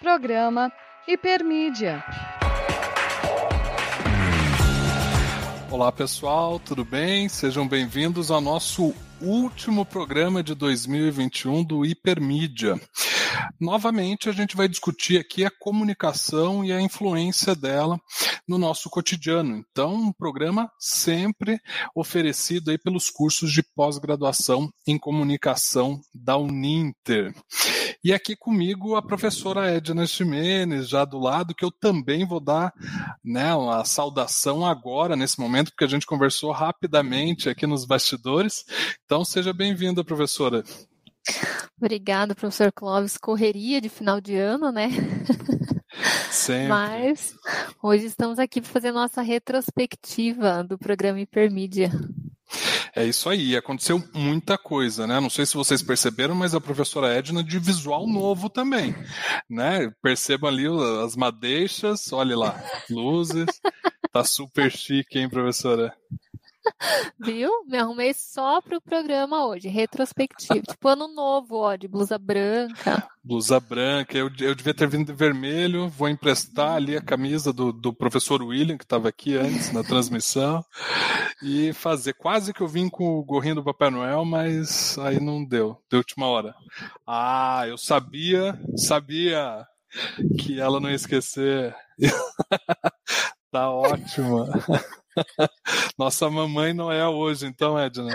Programa Hipermídia. Olá pessoal, tudo bem? Sejam bem-vindos ao nosso último programa de 2021 do Hipermídia. Novamente, a gente vai discutir aqui a comunicação e a influência dela no nosso cotidiano. Então, um programa sempre oferecido aí pelos cursos de pós-graduação em comunicação da Uninter. E aqui comigo a professora Edna Ximenes, já do lado, que eu também vou dar né, uma saudação agora, nesse momento, porque a gente conversou rapidamente aqui nos bastidores. Então, seja bem-vinda, professora. Obrigada, professor Clóvis. Correria de final de ano, né? Sempre. Mas hoje estamos aqui para fazer nossa retrospectiva do programa Hipermídia. É isso aí, aconteceu muita coisa, né? Não sei se vocês perceberam, mas a professora Edna de visual novo também, né? Percebam ali as madeixas, olhe lá, luzes, tá super chique, hein, professora? Viu? Me arrumei só pro programa hoje, retrospectivo. tipo ano novo, ó, de blusa branca. Blusa branca, eu, eu devia ter vindo de vermelho, vou emprestar ali a camisa do, do professor William, que estava aqui antes na transmissão, e fazer. Quase que eu vim com o gorrinho do Papai Noel, mas aí não deu, de última hora. Ah, eu sabia, sabia que ela não ia esquecer. tá ótima. Nossa mamãe não é hoje, então, Edna.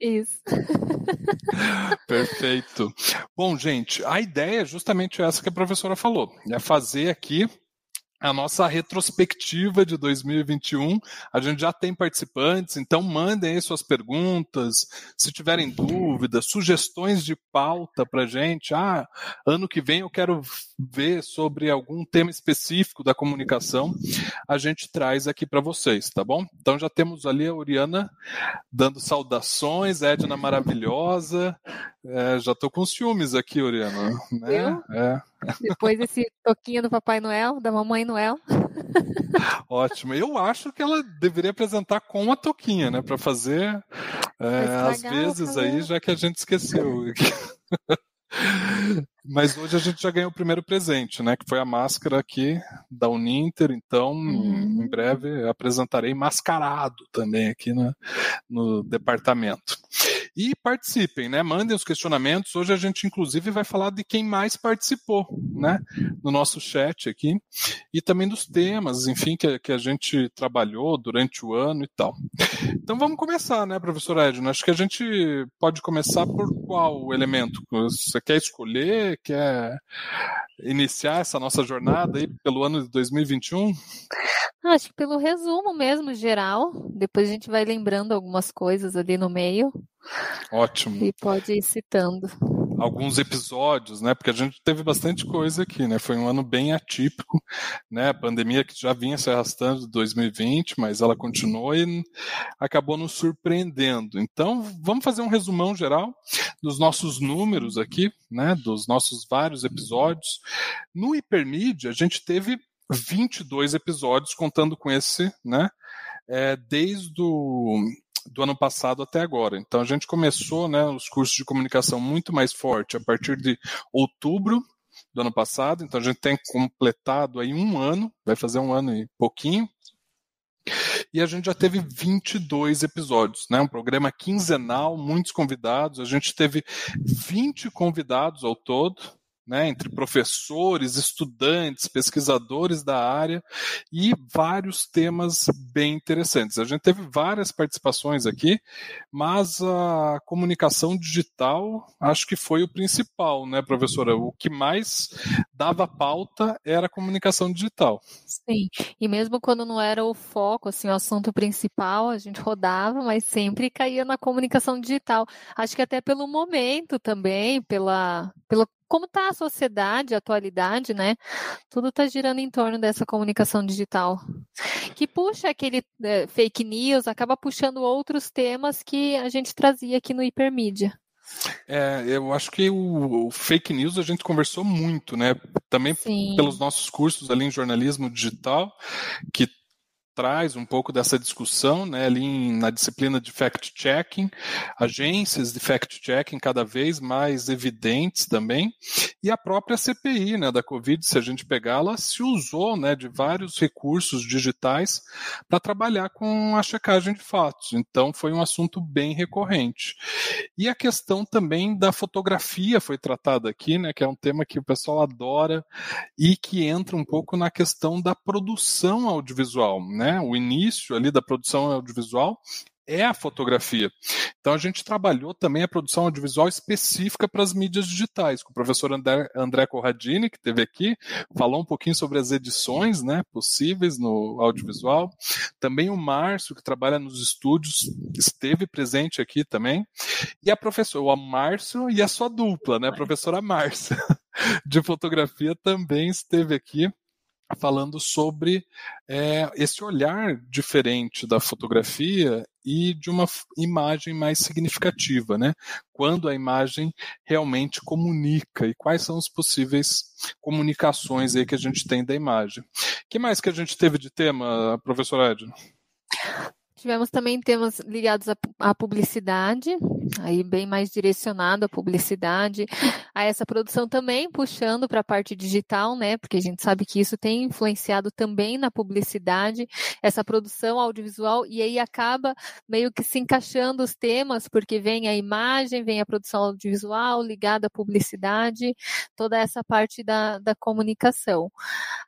Isso. Perfeito. Bom, gente, a ideia é justamente essa que a professora falou: é fazer aqui a nossa retrospectiva de 2021. A gente já tem participantes, então mandem aí suas perguntas, se tiverem dúvidas, sugestões de pauta para gente. Ah, ano que vem eu quero ver sobre algum tema específico da comunicação. A gente traz aqui para vocês, tá bom? Então já temos ali a Oriana dando saudações, Edna maravilhosa. É, já estou com ciúmes aqui, Oriana. Né? É. Depois esse toquinho do Papai Noel, da Mamãe Noel. Ótimo. Eu acho que ela deveria apresentar com a toquinha, né? Para fazer é, às vezes aí, já que a gente esqueceu. Mas hoje a gente já ganhou o primeiro presente, né? Que foi a máscara aqui da Uninter. Então, uhum. em breve apresentarei mascarado também aqui no, no departamento. E participem, né? Mandem os questionamentos. Hoje a gente, inclusive, vai falar de quem mais participou, né? No nosso chat aqui. E também dos temas, enfim, que, que a gente trabalhou durante o ano e tal. Então vamos começar, né, professor Edna? Acho que a gente pode começar por qual elemento? Você quer escolher? Quer iniciar essa nossa jornada aí pelo ano de 2021? Acho que pelo resumo mesmo, geral. Depois a gente vai lembrando algumas coisas ali no meio. Ótimo. E pode ir citando. Alguns episódios, né? Porque a gente teve bastante coisa aqui, né? Foi um ano bem atípico, né? A pandemia que já vinha se arrastando de 2020, mas ela continuou e acabou nos surpreendendo. Então, vamos fazer um resumão geral dos nossos números aqui, né? Dos nossos vários episódios. No Hipermídia, a gente teve 22 episódios, contando com esse, né? É, desde o do ano passado até agora. Então a gente começou né, os cursos de comunicação muito mais forte a partir de outubro do ano passado. Então a gente tem completado aí um ano, vai fazer um ano e pouquinho. E a gente já teve 22 episódios, né? Um programa quinzenal, muitos convidados. A gente teve 20 convidados ao todo, né, entre professores, estudantes, pesquisadores da área e vários temas bem interessantes. A gente teve várias participações aqui, mas a comunicação digital acho que foi o principal, né, professora? O que mais dava pauta era a comunicação digital. Sim, e mesmo quando não era o foco, assim, o assunto principal, a gente rodava, mas sempre caía na comunicação digital. Acho que até pelo momento também, pela, pelo como está a sociedade, a atualidade, né? Tudo está girando em torno dessa comunicação digital. Que puxa aquele é, fake news, acaba puxando outros temas que a gente trazia aqui no Hipermídia. É, eu acho que o, o, fake news a gente conversou muito, né? Também Sim. pelos nossos cursos ali em jornalismo digital, que traz um pouco dessa discussão né, ali em, na disciplina de fact-checking, agências de fact-checking cada vez mais evidentes também, e a própria CPI né, da Covid, se a gente pegar, ela se usou né, de vários recursos digitais para trabalhar com a checagem de fatos. Então, foi um assunto bem recorrente. E a questão também da fotografia foi tratada aqui, né, que é um tema que o pessoal adora e que entra um pouco na questão da produção audiovisual. Né? Né? O início ali da produção audiovisual é a fotografia. Então a gente trabalhou também a produção audiovisual específica para as mídias digitais, com o professor André, André Corradini, que esteve aqui, falou um pouquinho sobre as edições né, possíveis no audiovisual. Também o Márcio, que trabalha nos estúdios, esteve presente aqui também. E a professora, o Márcio e a sua dupla, né, a professora Márcia, de fotografia, também esteve aqui falando sobre é, esse olhar diferente da fotografia e de uma imagem mais significativa, né? Quando a imagem realmente comunica e quais são as possíveis comunicações aí que a gente tem da imagem. Que mais que a gente teve de tema, professor Edna? Tivemos também temas ligados à publicidade, aí bem mais direcionado à publicidade, a essa produção também puxando para a parte digital, né? Porque a gente sabe que isso tem influenciado também na publicidade, essa produção audiovisual, e aí acaba meio que se encaixando os temas, porque vem a imagem, vem a produção audiovisual ligada à publicidade, toda essa parte da, da comunicação.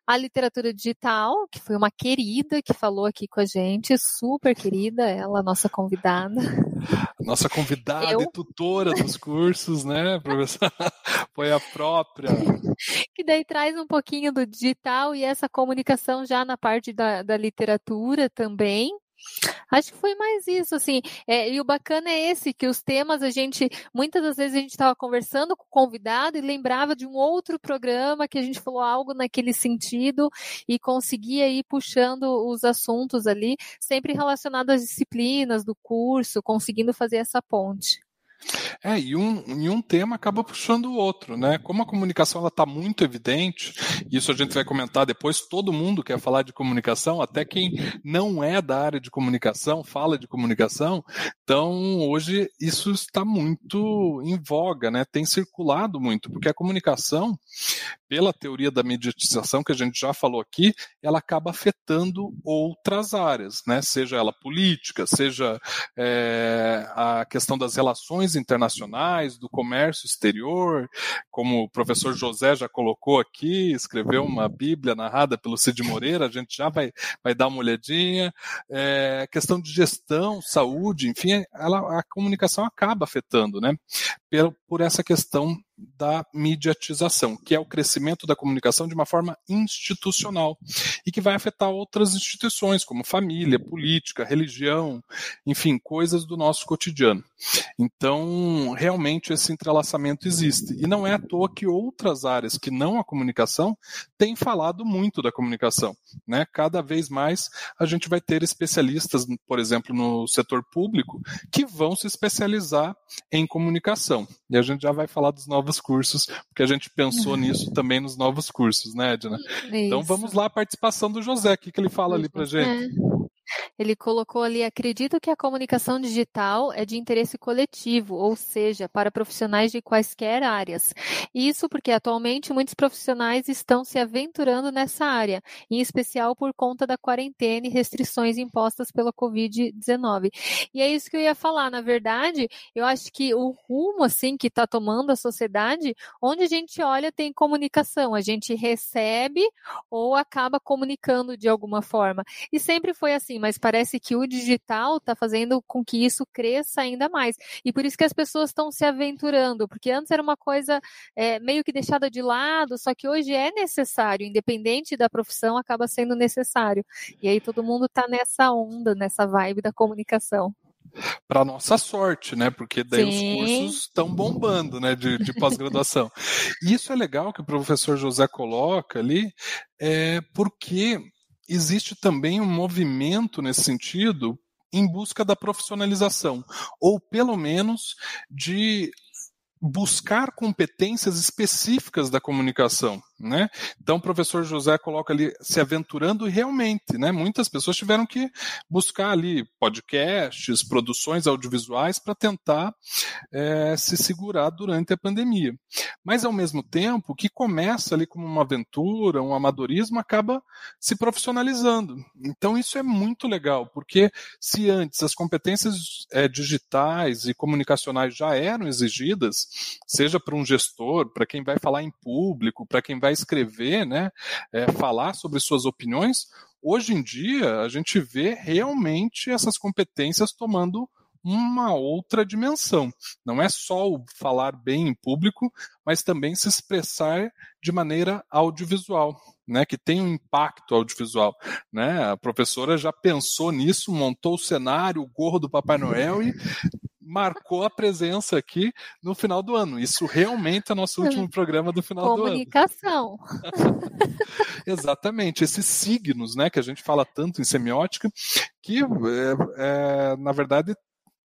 A literatura digital, que foi uma querida que falou aqui com a gente, super querida, ela, nossa convidada. Nossa convidada Eu... e tutora dos cursos, né, professora? Foi a própria. Que daí traz um pouquinho do digital e essa comunicação já na parte da, da literatura também. Acho que foi mais isso, assim. É, e o bacana é esse, que os temas a gente, muitas das vezes a gente estava conversando com o convidado e lembrava de um outro programa que a gente falou algo naquele sentido e conseguia ir puxando os assuntos ali, sempre relacionado às disciplinas do curso, conseguindo fazer essa ponte. É, e um, e um tema acaba puxando o outro, né? Como a comunicação está muito evidente, isso a gente vai comentar depois, todo mundo quer falar de comunicação, até quem não é da área de comunicação fala de comunicação, então hoje isso está muito em voga, né? Tem circulado muito, porque a comunicação, pela teoria da mediatização que a gente já falou aqui, ela acaba afetando outras áreas, né? Seja ela política, seja é, a questão das relações internacionais, do comércio exterior, como o professor José já colocou aqui, escreveu uma Bíblia narrada pelo Cid Moreira, a gente já vai, vai dar uma olhadinha. É, questão de gestão, saúde, enfim, ela, a comunicação acaba afetando, né? Por, por essa questão da mediatização, que é o crescimento da comunicação de uma forma institucional e que vai afetar outras instituições, como família, política, religião, enfim, coisas do nosso cotidiano. Então, realmente esse entrelaçamento existe. E não é à toa que outras áreas que não a comunicação têm falado muito da comunicação. Né? Cada vez mais a gente vai ter especialistas, por exemplo, no setor público, que vão se especializar em comunicação. E a gente já vai falar dos novos novos cursos, porque a gente pensou nisso também nos novos cursos, né, Edna? Isso. Então vamos lá a participação do José, o que, que ele fala ali pra gente? É. Ele colocou ali: acredito que a comunicação digital é de interesse coletivo, ou seja, para profissionais de quaisquer áreas. Isso porque atualmente muitos profissionais estão se aventurando nessa área, em especial por conta da quarentena e restrições impostas pela Covid-19. E é isso que eu ia falar. Na verdade, eu acho que o rumo assim que está tomando a sociedade, onde a gente olha, tem comunicação. A gente recebe ou acaba comunicando de alguma forma. E sempre foi assim, mas parece que o digital está fazendo com que isso cresça ainda mais. E por isso que as pessoas estão se aventurando, porque antes era uma coisa é, meio que deixada de lado, só que hoje é necessário, independente da profissão, acaba sendo necessário. E aí todo mundo está nessa onda, nessa vibe da comunicação para nossa sorte, né? Porque daí Sim. os cursos estão bombando, né? De, de pós-graduação. e isso é legal que o professor José coloca ali, é porque existe também um movimento nesse sentido em busca da profissionalização, ou pelo menos de buscar competências específicas da comunicação. Né? Então o professor José coloca ali se aventurando realmente, né? Muitas pessoas tiveram que buscar ali podcasts, produções audiovisuais para tentar é, se segurar durante a pandemia. Mas ao mesmo tempo, que começa ali como uma aventura, um amadorismo, acaba se profissionalizando. Então isso é muito legal, porque se antes as competências é, digitais e comunicacionais já eram exigidas, seja para um gestor, para quem vai falar em público, para quem vai escrever, né, é, falar sobre suas opiniões, hoje em dia a gente vê realmente essas competências tomando uma outra dimensão. Não é só o falar bem em público, mas também se expressar de maneira audiovisual. Né, que tem um impacto audiovisual. Né? A professora já pensou nisso, montou o cenário, o gorro do Papai Noel e marcou a presença aqui no final do ano. Isso realmente é nosso último programa do final do ano. Comunicação. Exatamente, esses signos, né, que a gente fala tanto em semiótica, que é, é, na verdade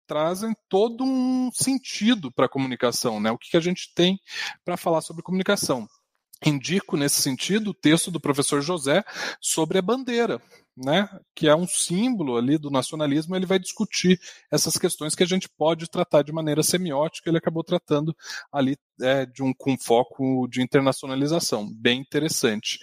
trazem todo um sentido para a comunicação, né? O que, que a gente tem para falar sobre comunicação? Indico nesse sentido o texto do professor José sobre a bandeira, né, que é um símbolo ali do nacionalismo, ele vai discutir essas questões que a gente pode tratar de maneira semiótica, ele acabou tratando ali é, de um com foco de internacionalização, bem interessante.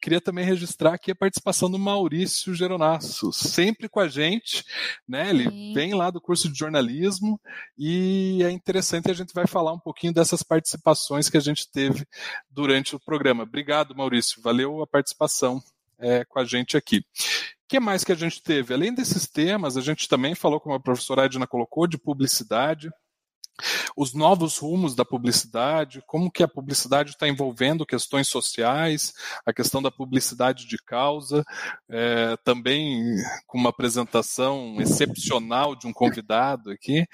Queria também registrar aqui a participação do Maurício Geronasso, sempre com a gente, né, ele Sim. vem lá do curso de jornalismo e é interessante, a gente vai falar um pouquinho dessas participações que a gente teve durante o programa. Obrigado, Maurício, valeu a participação é, com a gente aqui. O que mais que a gente teve? Além desses temas, a gente também falou, como a professora Edna colocou, de publicidade, os novos rumos da publicidade, como que a publicidade está envolvendo questões sociais, a questão da publicidade de causa, é, também com uma apresentação excepcional de um convidado aqui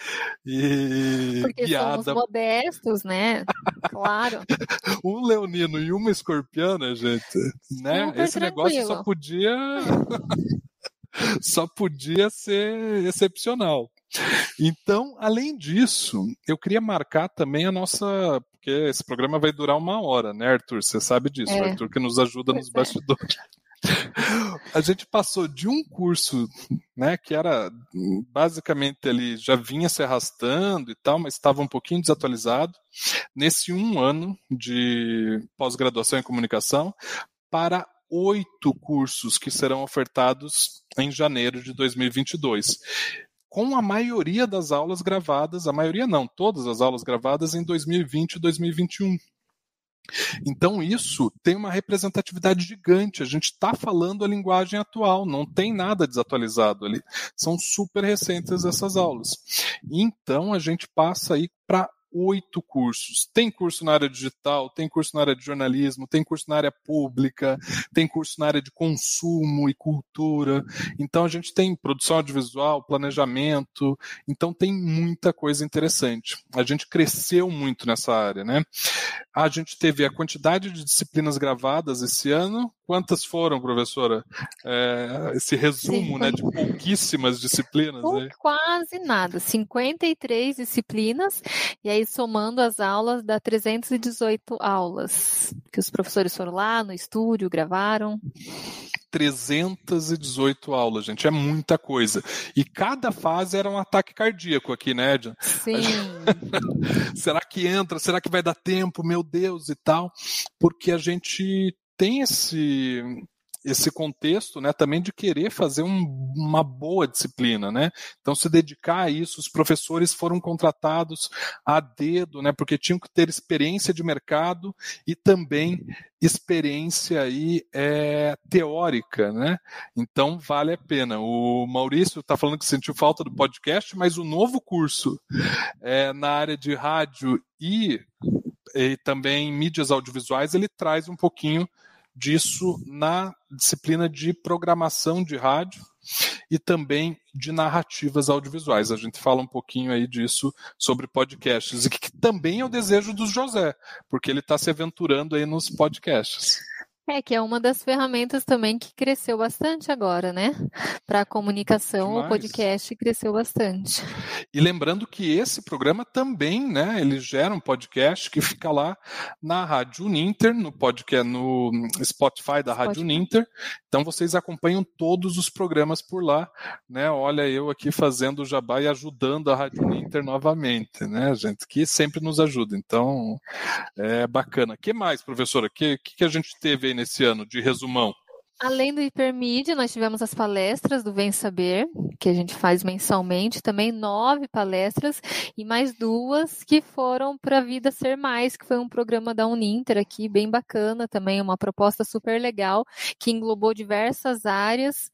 e Porque guiada... somos modestos, né? Claro. um leonino e uma escorpiana, gente, né? Super Esse tranquilo. negócio só podia só podia ser excepcional. Então, além disso, eu queria marcar também a nossa. Porque esse programa vai durar uma hora, né, Arthur? Você sabe disso, é. Arthur que nos ajuda nos é. bastidores. a gente passou de um curso, né, que era basicamente ele já vinha se arrastando e tal, mas estava um pouquinho desatualizado, nesse um ano de pós-graduação em comunicação, para oito cursos que serão ofertados em janeiro de 2022 com a maioria das aulas gravadas, a maioria não, todas as aulas gravadas em 2020 e 2021. Então, isso tem uma representatividade gigante. A gente está falando a linguagem atual, não tem nada desatualizado ali. São super recentes essas aulas. Então, a gente passa aí para oito cursos. Tem curso na área digital, tem curso na área de jornalismo, tem curso na área pública, tem curso na área de consumo e cultura. Então a gente tem produção audiovisual, planejamento, então tem muita coisa interessante. A gente cresceu muito nessa área, né? A gente teve a quantidade de disciplinas gravadas esse ano. Quantas foram, professora? É, esse resumo, Sim. né, de pouquíssimas disciplinas. Né? Quase nada, 53 disciplinas. E aí aí somando as aulas, dá 318 aulas que os professores foram lá no estúdio, gravaram. 318 aulas, gente, é muita coisa. E cada fase era um ataque cardíaco aqui, né, Edna? Sim. Será que entra? Será que vai dar tempo? Meu Deus e tal. Porque a gente tem esse esse contexto, né, também de querer fazer um, uma boa disciplina, né? Então se dedicar a isso, os professores foram contratados a dedo, né, porque tinham que ter experiência de mercado e também experiência aí é, teórica, né? Então vale a pena. O Maurício está falando que sentiu falta do podcast, mas o novo curso é, na área de rádio e, e também mídias audiovisuais ele traz um pouquinho disso na disciplina de programação de rádio e também de narrativas audiovisuais. A gente fala um pouquinho aí disso sobre podcasts, e que também é o desejo do José, porque ele está se aventurando aí nos podcasts. É, que é uma das ferramentas também que cresceu bastante agora, né? Para a comunicação, Demais. o podcast cresceu bastante. E lembrando que esse programa também, né? Ele gera um podcast que fica lá na Rádio Uninter, no podcast, no Spotify da Spotify. Rádio Uninter. Então vocês acompanham todos os programas por lá, né? Olha eu aqui fazendo o jabá e ajudando a Rádio Uninter novamente, né, gente? Que sempre nos ajuda. Então é bacana. O que mais, professora? O que, que a gente teve aí nesse ano de resumão? Além do Hipermídia, nós tivemos as palestras do Vem Saber, que a gente faz mensalmente, também nove palestras, e mais duas que foram para a Vida Ser Mais, que foi um programa da Uninter aqui, bem bacana também, uma proposta super legal, que englobou diversas áreas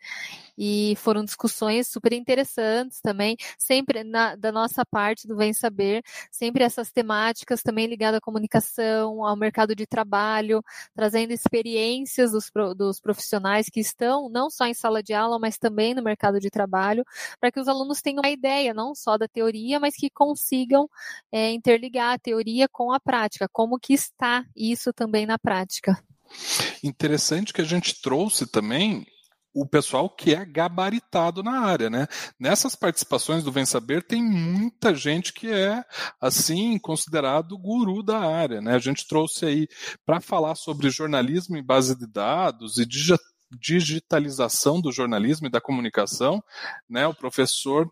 e foram discussões super interessantes também, sempre na, da nossa parte do Vem Saber, sempre essas temáticas também ligadas à comunicação, ao mercado de trabalho, trazendo experiências dos, dos profissionais que estão não só em sala de aula, mas também no mercado de trabalho, para que os alunos tenham uma ideia não só da teoria, mas que consigam é, interligar a teoria com a prática, como que está isso também na prática. Interessante que a gente trouxe também o pessoal que é gabaritado na área, né? Nessas participações do Vem Saber tem muita gente que é assim considerado guru da área, né? A gente trouxe aí para falar sobre jornalismo em base de dados e digitalização do jornalismo e da comunicação, né? O professor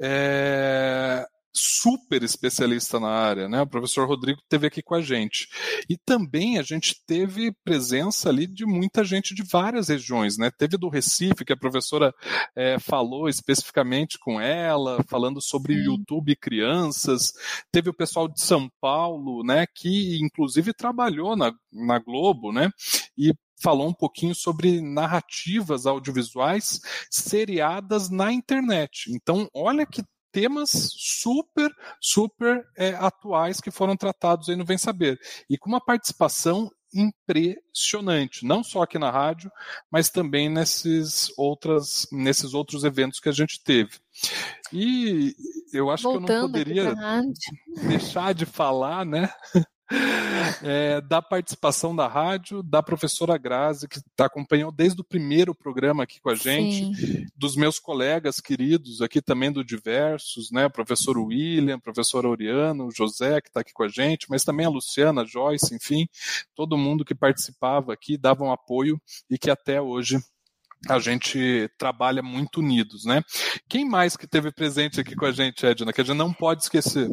é, super especialista na área, né? O professor Rodrigo teve aqui com a gente. E também a gente teve presença ali de muita gente de várias regiões, né? Teve do Recife, que a professora é, falou especificamente com ela, falando sobre Sim. YouTube e crianças. Teve o pessoal de São Paulo, né? Que inclusive trabalhou na, na Globo, né? E falou um pouquinho sobre narrativas audiovisuais seriadas na internet. Então, olha que temas super, super é, atuais que foram tratados aí no Vem Saber. E com uma participação impressionante, não só aqui na rádio, mas também nesses, outras, nesses outros eventos que a gente teve. E eu acho Voltando que eu não poderia deixar de falar, né? é, da participação da rádio, da professora Grazi, que tá, acompanhou desde o primeiro programa aqui com a gente, Sim. dos meus colegas queridos aqui também do Diversos, né, professor William, professor Oriano, José, que está aqui com a gente, mas também a Luciana, a Joyce, enfim, todo mundo que participava aqui, dava um apoio e que até hoje a gente trabalha muito unidos, né? Quem mais que teve presente aqui com a gente, Edna, que a gente não pode esquecer?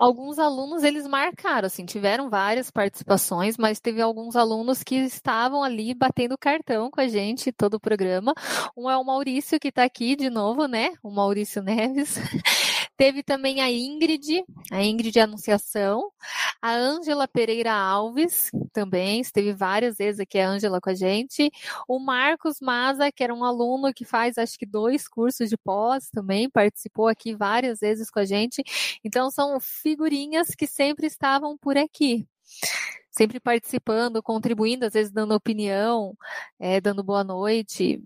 Alguns alunos eles marcaram, assim, tiveram várias participações, mas teve alguns alunos que estavam ali batendo cartão com a gente todo o programa. Um é o Maurício que está aqui de novo, né? O Maurício Neves. Teve também a Ingrid, a Ingrid Anunciação, a Ângela Pereira Alves, também esteve várias vezes aqui a Ângela com a gente, o Marcos Maza, que era um aluno que faz acho que dois cursos de pós também, participou aqui várias vezes com a gente. Então são figurinhas que sempre estavam por aqui sempre participando, contribuindo, às vezes dando opinião, é, dando boa noite,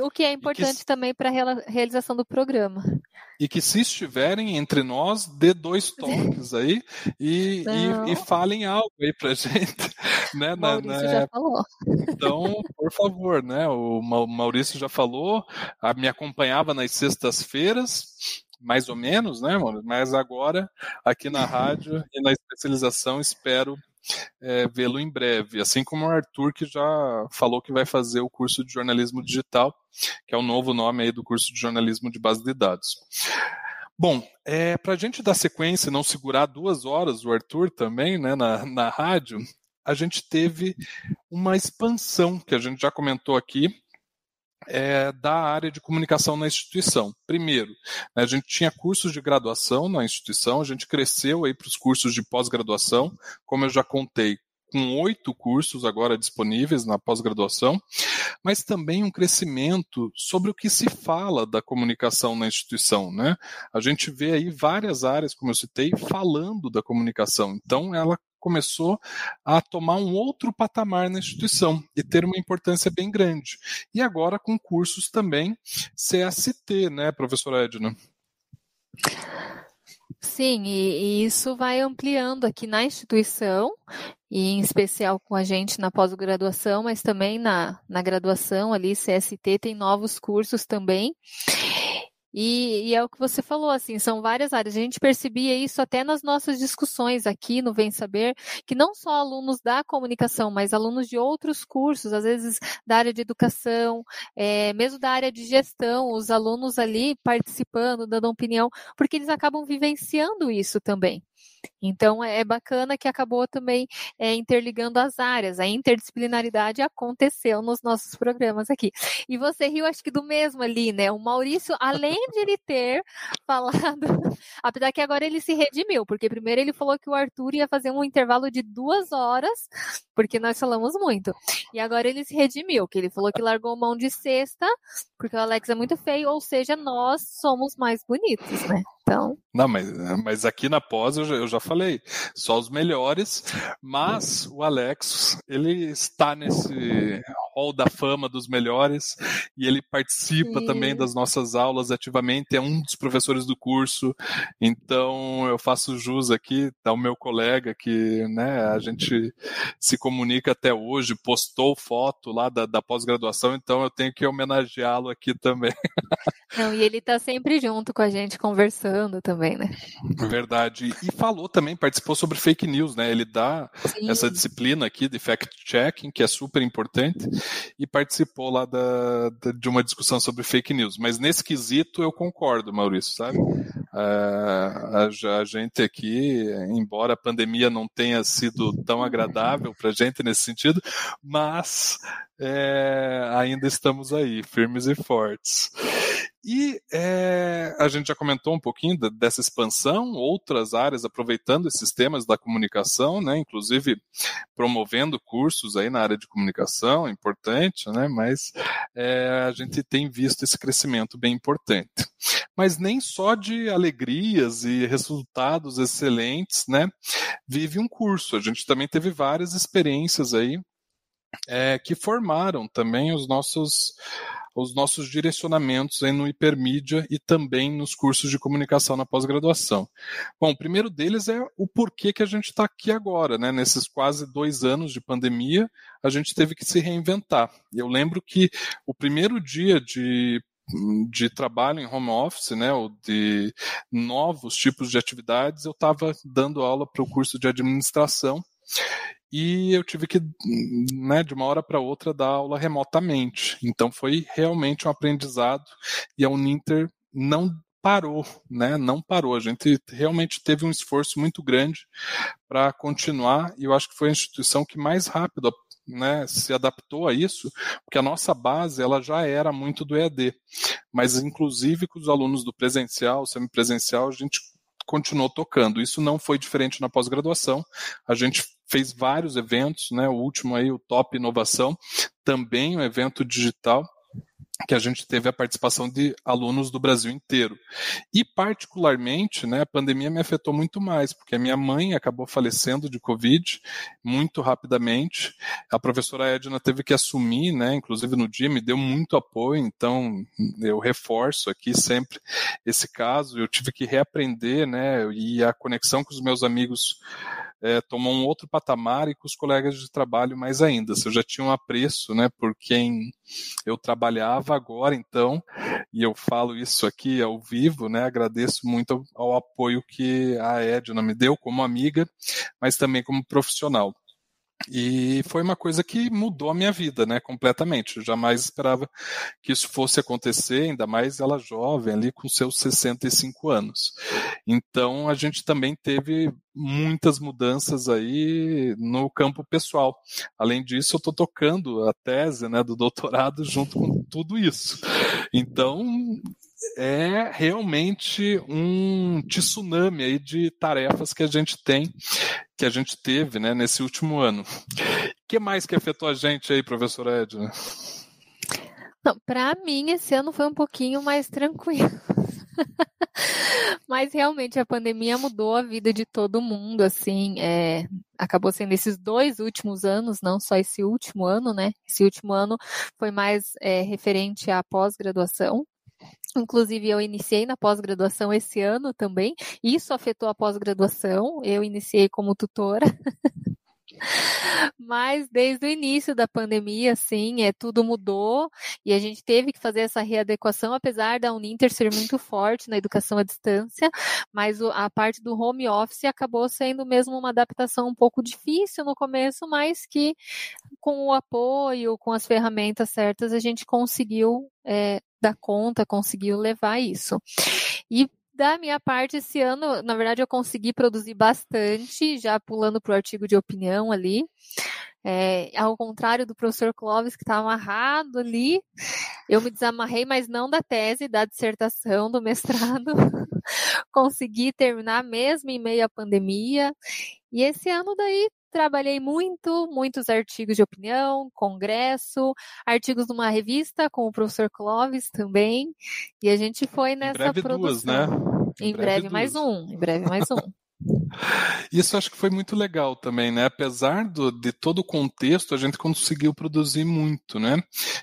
o que é importante que, também para a realização do programa. E que se estiverem entre nós, dê dois toques aí e, e, e, falem algo aí pra gente. Né, Maurício na, na... já falou. Então, por favor, né? O Maurício já falou, me acompanhava nas sextas-feiras, mais ou menos, né, Mas agora, aqui na rádio e na especialização, espero é, vê-lo em breve. Assim como o Arthur, que já falou que vai fazer o curso de jornalismo digital, que é o novo nome aí do curso de jornalismo de base de dados. Bom, é, para a gente dar sequência e não segurar duas horas o Arthur também né, na, na rádio, a gente teve uma expansão que a gente já comentou aqui, é, da área de comunicação na instituição. Primeiro, né, a gente tinha cursos de graduação na instituição, a gente cresceu aí para os cursos de pós-graduação, como eu já contei, com oito cursos agora disponíveis na pós-graduação, mas também um crescimento sobre o que se fala da comunicação na instituição. Né? A gente vê aí várias áreas, como eu citei, falando da comunicação. Então, ela começou a tomar um outro patamar na instituição e ter uma importância bem grande. E agora com cursos também CST, né, professora Edna? Sim, e, e, isso vai ampliando aqui na instituição, e em especial com a gente na pós-graduação, mas também na, na graduação ali, CST, tem novos cursos também. E, e, é o que você falou, assim, são várias áreas. A gente percebia isso até nas nossas discussões aqui no Vem Saber, que não só alunos da comunicação, mas alunos de outros cursos, às vezes da área de educação, é, mesmo da área de gestão, os alunos ali participando, dando opinião, porque eles acabam vivenciando isso também. Então é, é bacana que acabou também é, interligando as áreas, a interdisciplinaridade aconteceu nos nossos programas aqui. E você riu, acho que do mesmo ali, né? O Maurício, além de ele ter falado, apesar que agora ele se redimiu, porque primeiro ele falou que o Arthur ia fazer um intervalo de duas horas, porque nós falamos muito. E agora ele se redimiu, que ele falou que largou mão de sexta, porque o Alex é muito feio, ou seja, nós somos mais bonitos, né? Então. Não, mas, mas aqui na pós eu já, eu já falei, só os melhores, mas o Alex, ele está nesse hall da fama dos melhores e ele participa Sim. também das nossas aulas ativamente, é um dos professores do curso, então eu faço jus aqui ao meu colega que né, a gente se comunica até hoje, postou foto lá da, da pós-graduação, então eu tenho que homenageá-lo aqui também. Não, e ele está sempre junto com a gente conversando também, né? Verdade. E falou também, participou sobre fake news, né? Ele dá Sim. essa disciplina aqui de fact-checking, que é super importante, e participou lá da, de uma discussão sobre fake news. Mas nesse quesito eu concordo, Maurício, sabe? a, a, gente aqui, embora a pandemia não tenha sido tão agradável para a gente nesse sentido, mas é, ainda estamos aí, firmes e fortes. E é, a gente já comentou um pouquinho dessa expansão, outras áreas aproveitando esses temas da comunicação, né, inclusive promovendo cursos aí na área de comunicação, importante, né, mas é, a gente tem visto esse crescimento bem importante. Mas nem só de alegrias e resultados excelentes, né, vive um curso. A gente também teve várias experiências aí é, que formaram também os nossos os nossos direcionamentos aí no hipermídia e também nos cursos de comunicação na pós-graduação. Bom, o primeiro deles é o porquê que a gente está aqui agora, né? Nesses quase dois anos de pandemia, a gente teve que se reinventar. Eu lembro que o primeiro dia de de trabalho em home office, né, ou de novos tipos de atividades, eu estava dando aula para o curso de administração e eu tive que, né, de uma hora para outra, dar aula remotamente. Então foi realmente um aprendizado e a Uninter não parou, né? Não parou. A gente realmente teve um esforço muito grande para continuar e eu acho que foi a instituição que mais rápido né, se adaptou a isso, porque a nossa base ela já era muito do EAD, mas inclusive com os alunos do presencial, semipresencial, a gente continuou tocando. Isso não foi diferente na pós-graduação. A gente fez vários eventos, né? O último aí, o Top Inovação, também um evento digital que a gente teve a participação de alunos do Brasil inteiro. E particularmente, né, a pandemia me afetou muito mais, porque a minha mãe acabou falecendo de Covid muito rapidamente. A professora Edna teve que assumir, né, inclusive no dia me deu muito apoio, então eu reforço aqui sempre esse caso. Eu tive que reaprender, né, e a conexão com os meus amigos é, tomou um outro patamar e com os colegas de trabalho mais ainda. Se eu já tinha um apreço né, por quem eu trabalhava agora, então, e eu falo isso aqui ao vivo, né, agradeço muito ao, ao apoio que a Edna me deu como amiga, mas também como profissional. E foi uma coisa que mudou a minha vida, né, completamente. Eu jamais esperava que isso fosse acontecer, ainda mais ela jovem, ali com seus 65 anos. Então, a gente também teve muitas mudanças aí no campo pessoal. Além disso, eu estou tocando a tese, né, do doutorado junto com tudo isso. Então, é realmente um tsunami aí de tarefas que a gente tem, que a gente teve né, nesse último ano. O que mais que afetou a gente aí, professora Edna? Para mim, esse ano foi um pouquinho mais tranquilo. Mas realmente a pandemia mudou a vida de todo mundo, assim, é, acabou sendo esses dois últimos anos, não só esse último ano, né? Esse último ano foi mais é, referente à pós-graduação, Inclusive, eu iniciei na pós-graduação esse ano também. Isso afetou a pós-graduação. Eu iniciei como tutora. Mas desde o início da pandemia, assim, é, tudo mudou e a gente teve que fazer essa readequação, apesar da Uninter ser muito forte na educação à distância, mas a parte do home office acabou sendo mesmo uma adaptação um pouco difícil no começo, mas que com o apoio, com as ferramentas certas, a gente conseguiu é, dar conta, conseguiu levar isso. E da minha parte, esse ano, na verdade, eu consegui produzir bastante, já pulando para o artigo de opinião ali. É, ao contrário do professor Clóvis, que está amarrado ali, eu me desamarrei, mas não da tese, da dissertação, do mestrado. Consegui terminar mesmo em meio à pandemia. E esse ano daí trabalhei muito, muitos artigos de opinião, congresso, artigos numa revista com o professor Clóvis também. E a gente foi nessa em breve produção. Duas, né? Em, em breve, breve mais um, em breve mais um. Isso acho que foi muito legal também, né? Apesar do, de todo o contexto, a gente conseguiu produzir muito, né?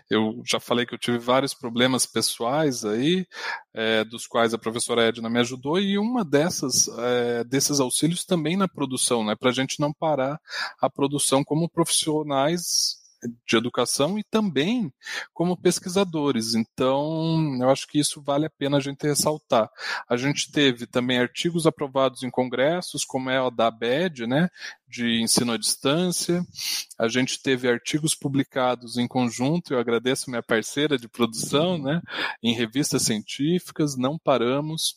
Eu já falei que eu tive vários problemas pessoais aí, é, dos quais a professora Edna me ajudou, e uma dessas, é, desses auxílios também na produção, né? Para a gente não parar a produção como profissionais de educação e também como pesquisadores. Então, eu acho que isso vale a pena a gente ressaltar. A gente teve também artigos aprovados em congressos, como é o da ABED, né, de ensino à distância. A gente teve artigos publicados em conjunto, eu agradeço minha parceira de produção, né, em revistas científicas, não paramos.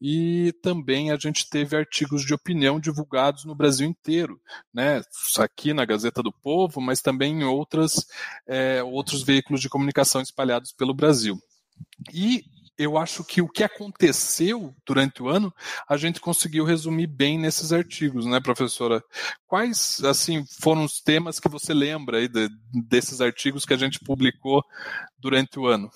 E também a gente teve artigos de opinião divulgados no Brasil inteiro, né, aqui na Gazeta do Povo, mas também em outras, é, outros veículos de comunicação espalhados pelo Brasil. E eu acho que o que aconteceu durante o ano, a gente conseguiu resumir bem nesses artigos, né, professora? Quais, assim, foram os temas que você lembra aí de, desses artigos que a gente publicou durante o ano?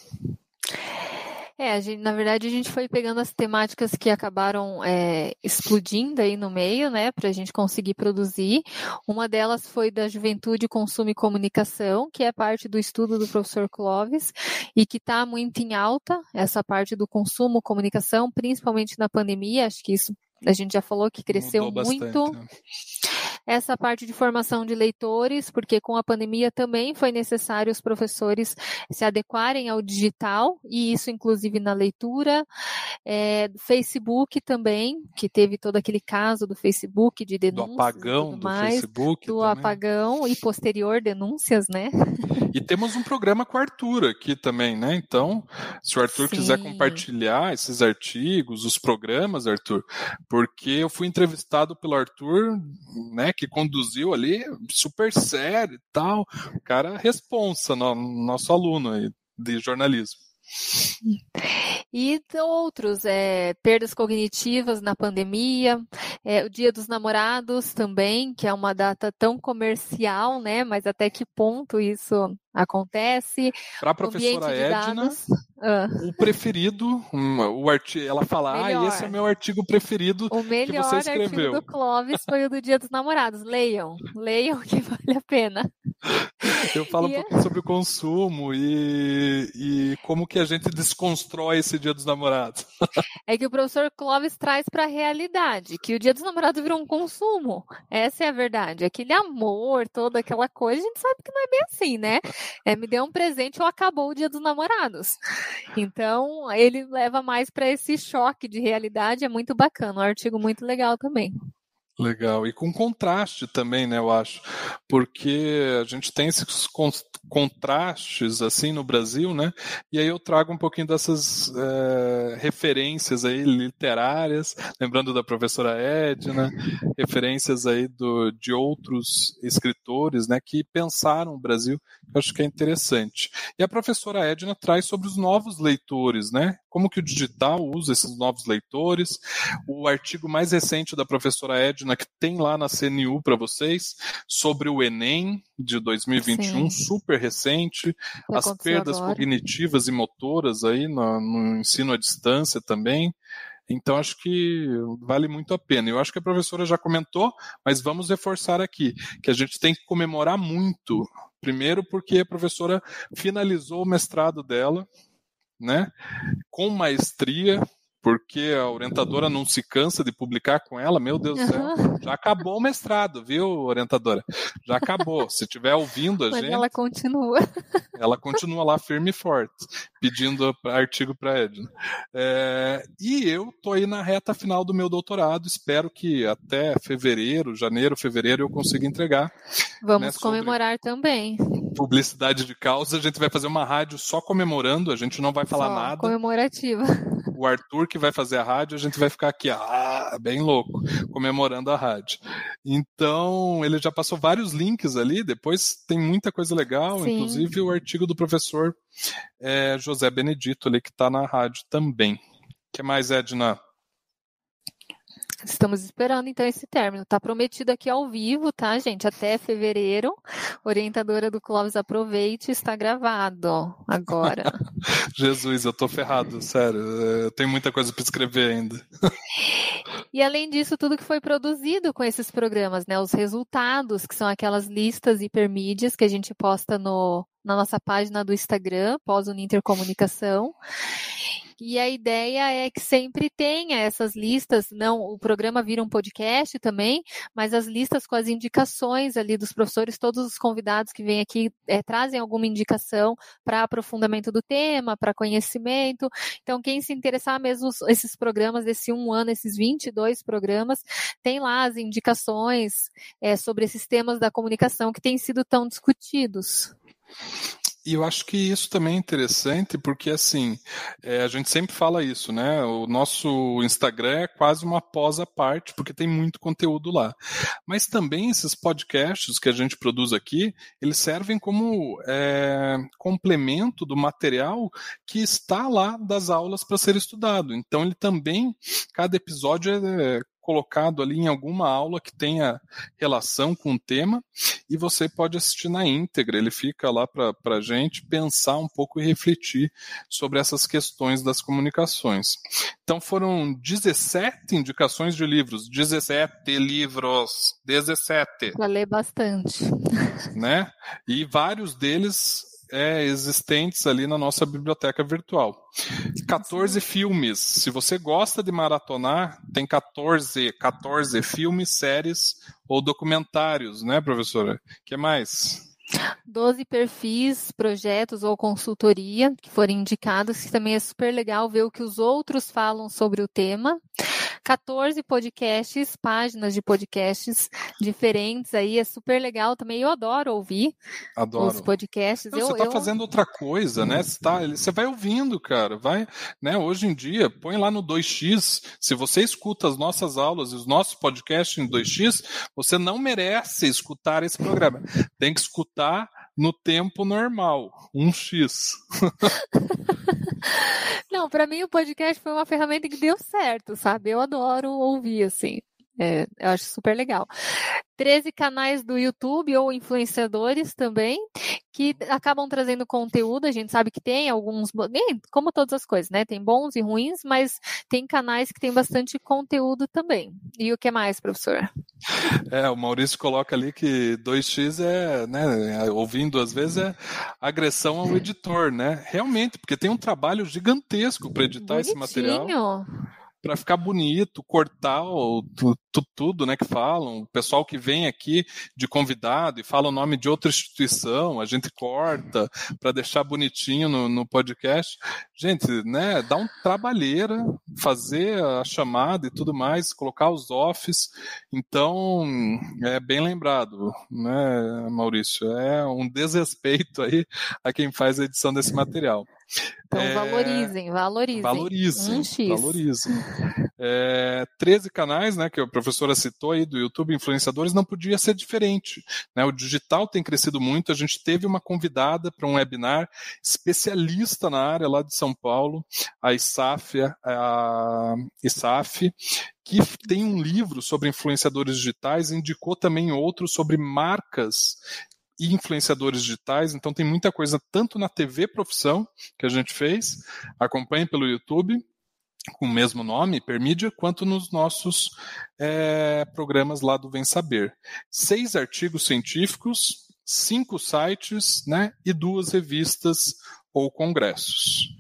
É, gente, na verdade a gente foi pegando as temáticas que acabaram é, explodindo aí no meio, né, para a gente conseguir produzir. Uma delas foi da juventude, consumo e comunicação, que é parte do estudo do professor Clóvis e que está muito em alta, essa parte do consumo, comunicação, principalmente na pandemia. Acho que isso a gente já falou que cresceu muito. Né? Essa parte de formação de leitores, porque com a pandemia também foi necessário os professores se adequarem ao digital, e isso inclusive na leitura. É, Facebook também, que teve todo aquele caso do Facebook de denúncias. Do apagão do mais, Facebook. Do também. apagão e posterior denúncias, né? E temos um programa com o Arthur aqui também, né? Então, se o Arthur Sim. quiser compartilhar esses artigos, os programas, Arthur, porque eu fui entrevistado pelo Arthur, né, que conduziu ali, super sério e tal. O cara responsa, no, nosso aluno aí de jornalismo. E outros, é, perdas cognitivas na pandemia, é, o Dia dos Namorados também, que é uma data tão comercial, né? Mas até que ponto isso acontece. Para a professora Edna, ah. o preferido, o artigo, ela fala, melhor. ah, esse é o meu artigo preferido o melhor que você escreveu. artigo do Clóvis foi o do Dia dos Namorados. Leiam, leiam que vale a pena. Eu falo e um é pouquinho é... sobre o consumo e, e como que a gente desconstrói esse Dia dos Namorados. É que o professor Clóvis traz para a realidade, que o Dia dos Namorados virou um consumo. Essa é a verdade. Aquele amor, toda aquela coisa, a gente sabe que não é bem assim, né? É, me deu um presente ou acabou o dia dos namorados. Então, ele leva mais para esse choque de realidade, é muito bacana, um artigo muito legal também. Legal. E com contraste também, né, eu acho. Porque a gente tem esses contrastes, assim, no Brasil, né? E aí eu trago um pouquinho dessas é, referências aí literárias, lembrando da professora Edna, referências aí do, de outros escritores, né, que pensaram o Brasil, que eu acho que é interessante. E a professora Edna traz sobre os novos leitores, né? Como que o digital usa esses novos leitores. O artigo mais recente da professora Edna que tem lá na CNU para vocês sobre o Enem de 2021, Sim. super recente, as perdas agora. cognitivas e motoras aí no, no ensino à distância também. Então, acho que vale muito a pena. Eu acho que a professora já comentou, mas vamos reforçar aqui, que a gente tem que comemorar muito. Primeiro, porque a professora finalizou o mestrado dela, né? Com maestria, porque a orientadora não se cansa de publicar com ela, meu Deus do céu, já acabou o mestrado, viu, orientadora? Já acabou. Se estiver ouvindo a Mas gente. ela continua. Ela continua lá firme e forte, pedindo artigo para Edna. É, e eu tô aí na reta final do meu doutorado, espero que até fevereiro, janeiro, fevereiro eu consiga entregar. Vamos né, comemorar também. Publicidade de causa, a gente vai fazer uma rádio só comemorando, a gente não vai falar Só nada. Comemorativa. o Arthur que vai fazer a rádio, a gente vai ficar aqui, ah, bem louco, comemorando a rádio. Então, ele já passou vários links ali, depois tem muita coisa legal, Sim. inclusive o artigo do professor é, José Benedito ali, que está na rádio também. O que mais, Edna? Estamos esperando então esse término. Tá prometido aqui ao vivo, tá, gente? Até fevereiro. Orientadora do Clóvis Aproveite está gravado agora. Jesus, eu tô ferrado, sério. Eu tenho muita coisa para escrever ainda. E além disso, tudo que foi produzido com esses programas, né? Os resultados, que são aquelas listas hipermídias que a gente posta no, na nossa página do Instagram, pós Intercomunicação. E a ideia é que sempre tenha essas listas, não, o programa vira um podcast também, mas as listas com as indicações ali dos professores, todos os convidados que vêm aqui eh, trazem alguma indicação para aprofundamento do tema, para conhecimento. Então, quem se interessar mesmo esses programas desse um ano, esses 22 programas, tem lá as indicações eh, sobre esses temas da comunicação que têm sido tão discutidos. E eu acho que isso também é interessante, porque assim, é, a gente sempre fala isso, né? O nosso Instagram é quase uma pós à parte, porque tem muito conteúdo lá. Mas também esses podcasts que a gente produz aqui, eles servem como é, complemento do material que está lá das aulas para ser estudado. Então ele também, cada episódio é colocado ali em alguma aula que tenha relação com o tema e você pode assistir na íntegra. Ele fica lá para a gente pensar um pouco e refletir sobre essas questões das comunicações. Então foram 17 indicações de livros, 17 livros, 17. Para ler bastante. Né? E vários deles é, existentes ali na nossa biblioteca virtual. 14 filmes. Se você gosta de maratonar, tem 14, 14 filmes, séries ou documentários, né, professora? Que mais? 12 perfis, projetos ou consultoria que forem indicados, que também é super legal ver o que os outros falam sobre o tema. 14 podcasts, páginas de podcasts diferentes aí, é super legal também. Eu adoro ouvir Adoro. os podcasts. Não, eu, você está eu... fazendo outra coisa, né? Você, tá, você vai ouvindo, cara. Vai, né? Hoje em dia, põe lá no 2x. Se você escuta as nossas aulas e os nossos podcasts em 2x, você não merece escutar esse programa. Tem que escutar no tempo normal, 1x. Não, para mim o podcast foi uma ferramenta que deu certo, sabe? Eu adoro ouvir, assim. É, eu acho super legal. 13 canais do YouTube ou influenciadores também, que acabam trazendo conteúdo. A gente sabe que tem alguns, como todas as coisas, né? Tem bons e ruins, mas tem canais que tem bastante conteúdo também. E o que mais, professor? É, o Maurício coloca ali que 2x é, né, ouvindo às vezes é agressão ao editor, né? Realmente, porque tem um trabalho gigantesco para editar Bonitinho. esse material para ficar bonito, cortar o, tu, tu, tudo, né, que falam. O pessoal que vem aqui de convidado e fala o nome de outra instituição, a gente corta para deixar bonitinho no, no, podcast. Gente, né, dá um trabalheira fazer a chamada e tudo mais, colocar os offs. Então, é bem lembrado, né, Maurício? É um desrespeito aí a quem faz a edição desse material. Então, é... valorizem, valorizem. Valorizem, um valorizem. É, 13 canais, né, que a professora citou aí do YouTube Influenciadores, não podia ser diferente. Né? O digital tem crescido muito. A gente teve uma convidada para um webinar especialista na área lá de São Paulo, a ISAF, a ISAF que tem um livro sobre influenciadores digitais, indicou também outro sobre marcas e influenciadores digitais, então tem muita coisa tanto na TV Profissão que a gente fez, acompanhe pelo YouTube com o mesmo nome, Permídia, quanto nos nossos é, programas lá do Vem Saber. Seis artigos científicos, cinco sites né, e duas revistas ou congressos.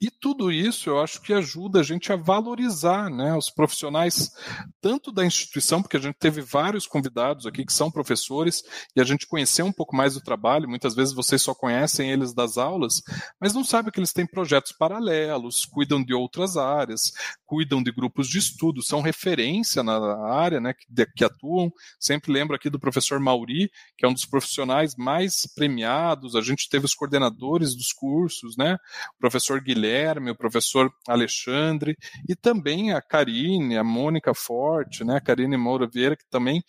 E tudo isso eu acho que ajuda a gente a valorizar né, os profissionais, tanto da instituição, porque a gente teve vários convidados aqui que são professores, e a gente conheceu um pouco mais do trabalho, muitas vezes vocês só conhecem eles das aulas, mas não sabem que eles têm projetos paralelos, cuidam de outras áreas, cuidam de grupos de estudo, são referência na área né, que, que atuam. Sempre lembro aqui do professor Mauri, que é um dos profissionais mais premiados, a gente teve os coordenadores dos cursos, né? O professor Guilherme, o professor Alexandre, e também a Karine, a Mônica Forte, né? A Karine Moura Vieira, que também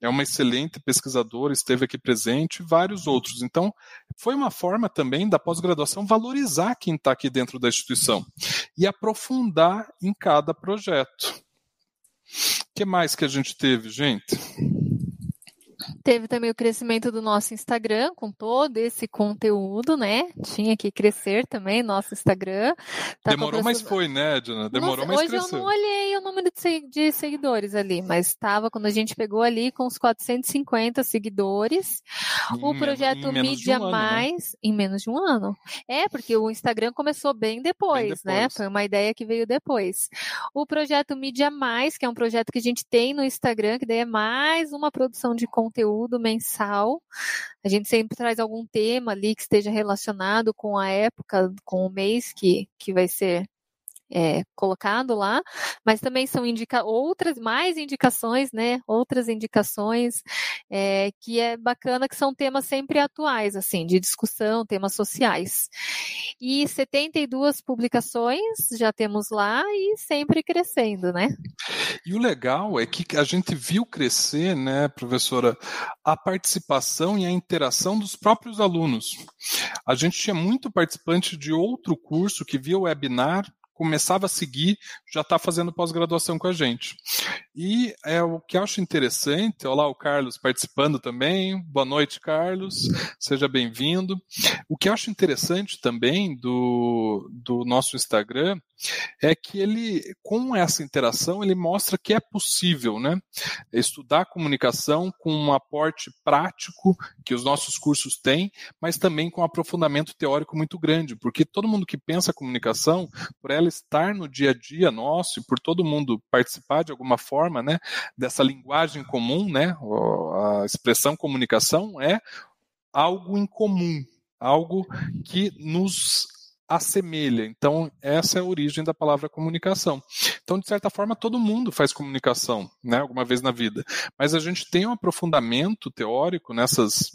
é uma excelente pesquisadora, esteve aqui presente, e vários outros. Então, foi uma forma também da pós-graduação valorizar quem está aqui dentro da instituição e aprofundar em cada projeto. O que mais que a gente teve, gente? Teve também o crescimento do nosso Instagram com todo esse conteúdo, né? Tinha que crescer também nosso Instagram. Tá Demorou, mas foi, né, Edna? Demorou, mas hoje cresceu. Hoje eu não olhei o número de seguidores ali, mas estava quando a gente pegou ali com os 450 seguidores. Em o projeto Mídia um Mais, né? em menos de um ano. É, porque o Instagram começou bem depois, bem depois, né? Foi uma ideia que veio depois. O projeto Mídia Mais, que é um projeto que a gente tem no Instagram, que daí é mais uma produção de conteúdo conteúdo mensal. A gente sempre traz algum tema ali que esteja relacionado com a época, com o mês que, que vai ser é, colocado lá, mas também são indica outras mais indicações, né? Outras indicações é, que é bacana que são temas sempre atuais, assim, de discussão, temas sociais. E 72 publicações já temos lá e sempre crescendo, né? E o legal é que a gente viu crescer, né, professora, a participação e a interação dos próprios alunos. A gente tinha muito participante de outro curso que via o webinar começava a seguir, já está fazendo pós-graduação com a gente. E é o que eu acho interessante, olha lá o Carlos participando também. Boa noite, Carlos. Seja bem-vindo. O que eu acho interessante também do, do nosso Instagram é que ele, com essa interação, ele mostra que é possível, né? Estudar comunicação com um aporte prático que os nossos cursos têm, mas também com um aprofundamento teórico muito grande, porque todo mundo que pensa comunicação, por ela estar no dia a dia nosso e por todo mundo participar de alguma forma, né, dessa linguagem comum, né? A expressão comunicação é algo em comum, algo que nos assemelha. Então, essa é a origem da palavra comunicação. Então, de certa forma, todo mundo faz comunicação, né, alguma vez na vida. Mas a gente tem um aprofundamento teórico nessas,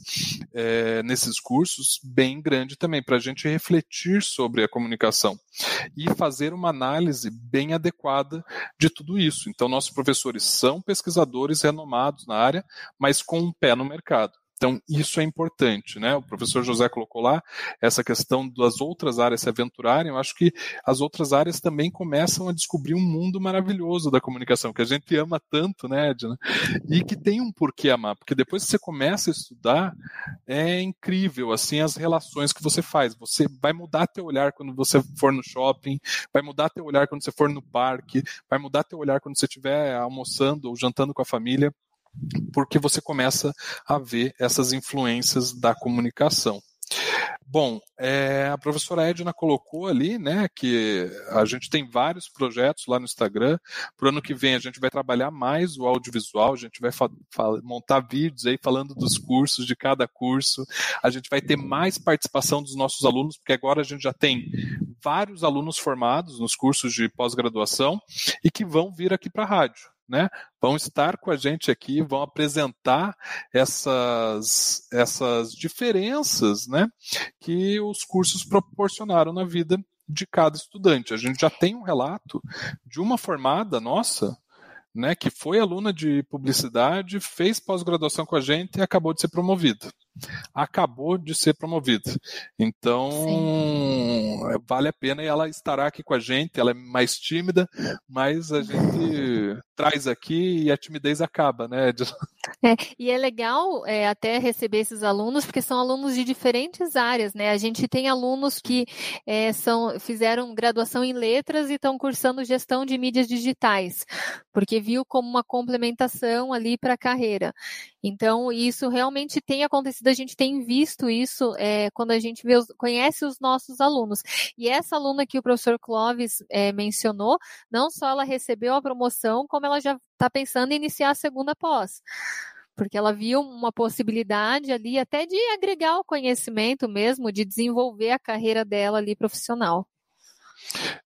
é, nesses cursos bem grande também, para a gente refletir sobre a comunicação e fazer uma análise bem adequada de tudo isso. Então, nossos professores são pesquisadores renomados na área, mas com um pé no mercado. Então, isso é importante, né? O professor José colocou lá essa questão das outras áreas se aventurarem. Eu acho que as outras áreas também começam a descobrir um mundo maravilhoso da comunicação, que a gente ama tanto, né, Edna? E que tem um porquê amar, porque depois que você começa a estudar, é incrível, assim, as relações que você faz. Você vai mudar teu olhar quando você for no shopping, vai mudar teu olhar quando você for no parque, vai mudar teu olhar quando você estiver almoçando ou jantando com a família porque você começa a ver essas influências da comunicação. Bom, é, a professora Edna colocou ali, né, que a gente tem vários projetos lá no Instagram. Para o ano que vem a gente vai trabalhar mais o audiovisual, a gente vai montar vídeos aí falando dos cursos, de cada curso. A gente vai ter mais participação dos nossos alunos, porque agora a gente já tem vários alunos formados nos cursos de pós-graduação e que vão vir aqui para a rádio né, vão estar com a gente aqui, vão apresentar essas, essas diferenças né, que os cursos proporcionaram na vida de cada estudante. A gente já tem um relato de uma formada nossa, né, que foi aluna de publicidade, fez pós-graduação com a gente e acabou de ser promovida acabou de ser promovida. Então, Sim. vale a pena e ela estará aqui com a gente. Ela é mais tímida, mas a gente traz aqui e a timidez acaba, né? É, e é legal é, até receber esses alunos, porque são alunos de diferentes áreas, né? A gente tem alunos que é, são, fizeram graduação em letras e estão cursando gestão de mídias digitais, porque viu como uma complementação ali para a carreira. Então, isso realmente tem acontecido, a gente tem visto isso é, quando a gente conhece os nossos alunos. E essa aluna que o professor Clóvis é, mencionou, não só ela recebeu a promoção, como ela já está pensando em iniciar a segunda pós porque ela viu uma possibilidade ali até de agregar o conhecimento mesmo, de desenvolver a carreira dela ali profissional.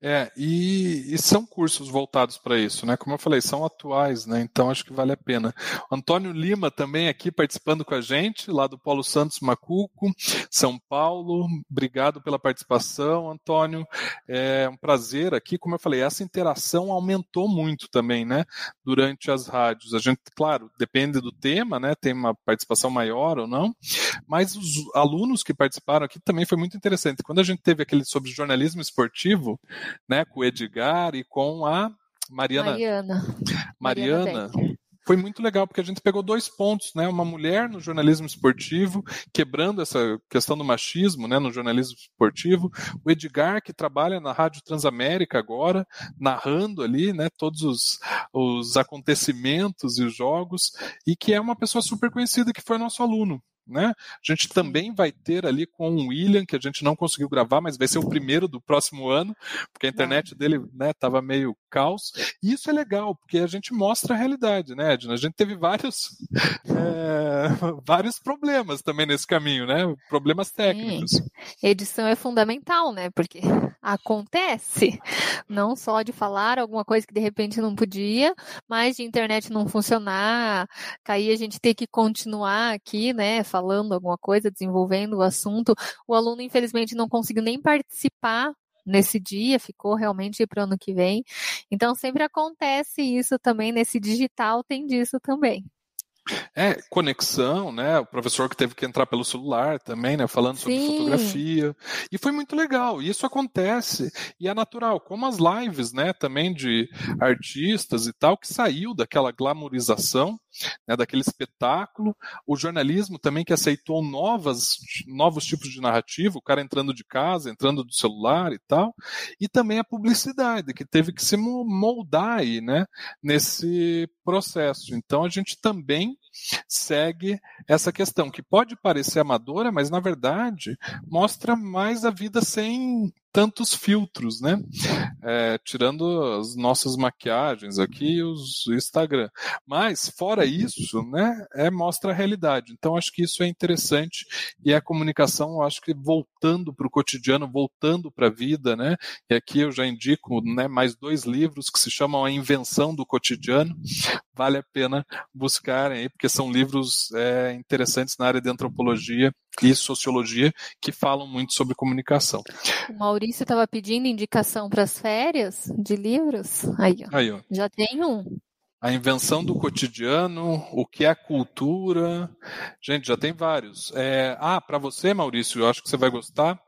É, e, e, são cursos voltados para isso, né? Como eu falei, são atuais, né? Então acho que vale a pena. Antônio Lima também aqui participando com a gente, lá do Polo Santos Macuco, São Paulo. Obrigado pela participação, Antônio. É um prazer aqui. Como eu falei, essa interação aumentou muito também, né? Durante as rádios. A gente, claro, depende do tema, né? Tem uma participação maior ou não, mas os alunos que participaram aqui também foi muito interessante. Quando a gente teve aquele sobre jornalismo esportivo, né, com o Edgar e com a Mariana. Mariana. Mariana. Mariana foi muito legal porque a gente pegou dois pontos, né? Uma mulher no jornalismo esportivo, quebrando essa questão do machismo, né, no jornalismo esportivo. O Edgar que trabalha na Rádio Transamérica agora, narrando ali, né, todos os, os acontecimentos e os jogos e que é uma pessoa super conhecida que foi nosso aluno, né? A gente também vai ter ali com o William, que a gente não conseguiu gravar, mas vai ser o primeiro do próximo ano, porque a internet dele estava né, meio caos. E isso é legal, porque a gente mostra a realidade, né, Edna? A gente teve vários, é, vários problemas também nesse caminho, né? Problemas técnicos. Sim. Edição é fundamental, né? Porque acontece, não só de falar alguma coisa que de repente não podia, mas de internet não funcionar, cair a gente ter que continuar aqui, né? falando alguma coisa, desenvolvendo o assunto, o aluno infelizmente não conseguiu nem participar nesse dia, ficou realmente para o ano que vem. Então sempre acontece isso também nesse digital, tem disso também. É, conexão, né? O professor que teve que entrar pelo celular também, né? Falando sobre Sim. fotografia. E foi muito legal. E isso acontece. E é natural. Como as lives, né? Também de artistas e tal, que saiu daquela glamorização, né? Daquele espetáculo. O jornalismo também que aceitou novas, novos tipos de narrativa. O cara entrando de casa, entrando do celular e tal. E também a publicidade, que teve que se moldar aí, né? Nesse processo. Então a gente também segue essa questão, que pode parecer amadora, mas na verdade mostra mais a vida sem tantos filtros, né? É, tirando as nossas maquiagens aqui, os o Instagram. Mas fora isso, né? É mostra a realidade. Então acho que isso é interessante e a comunicação, acho que voltando para o cotidiano, voltando para a vida, né? E aqui eu já indico, né? Mais dois livros que se chamam A Invenção do Cotidiano. Vale a pena buscarem aí, porque são livros é, interessantes na área de antropologia e sociologia que falam muito sobre comunicação. O Maurício estava pedindo indicação para as férias de livros. Aí, ó. Aí, ó. Já tem um. A invenção do cotidiano, o que é cultura. Gente, já tem vários. É... ah, para você, Maurício, eu acho que você vai gostar.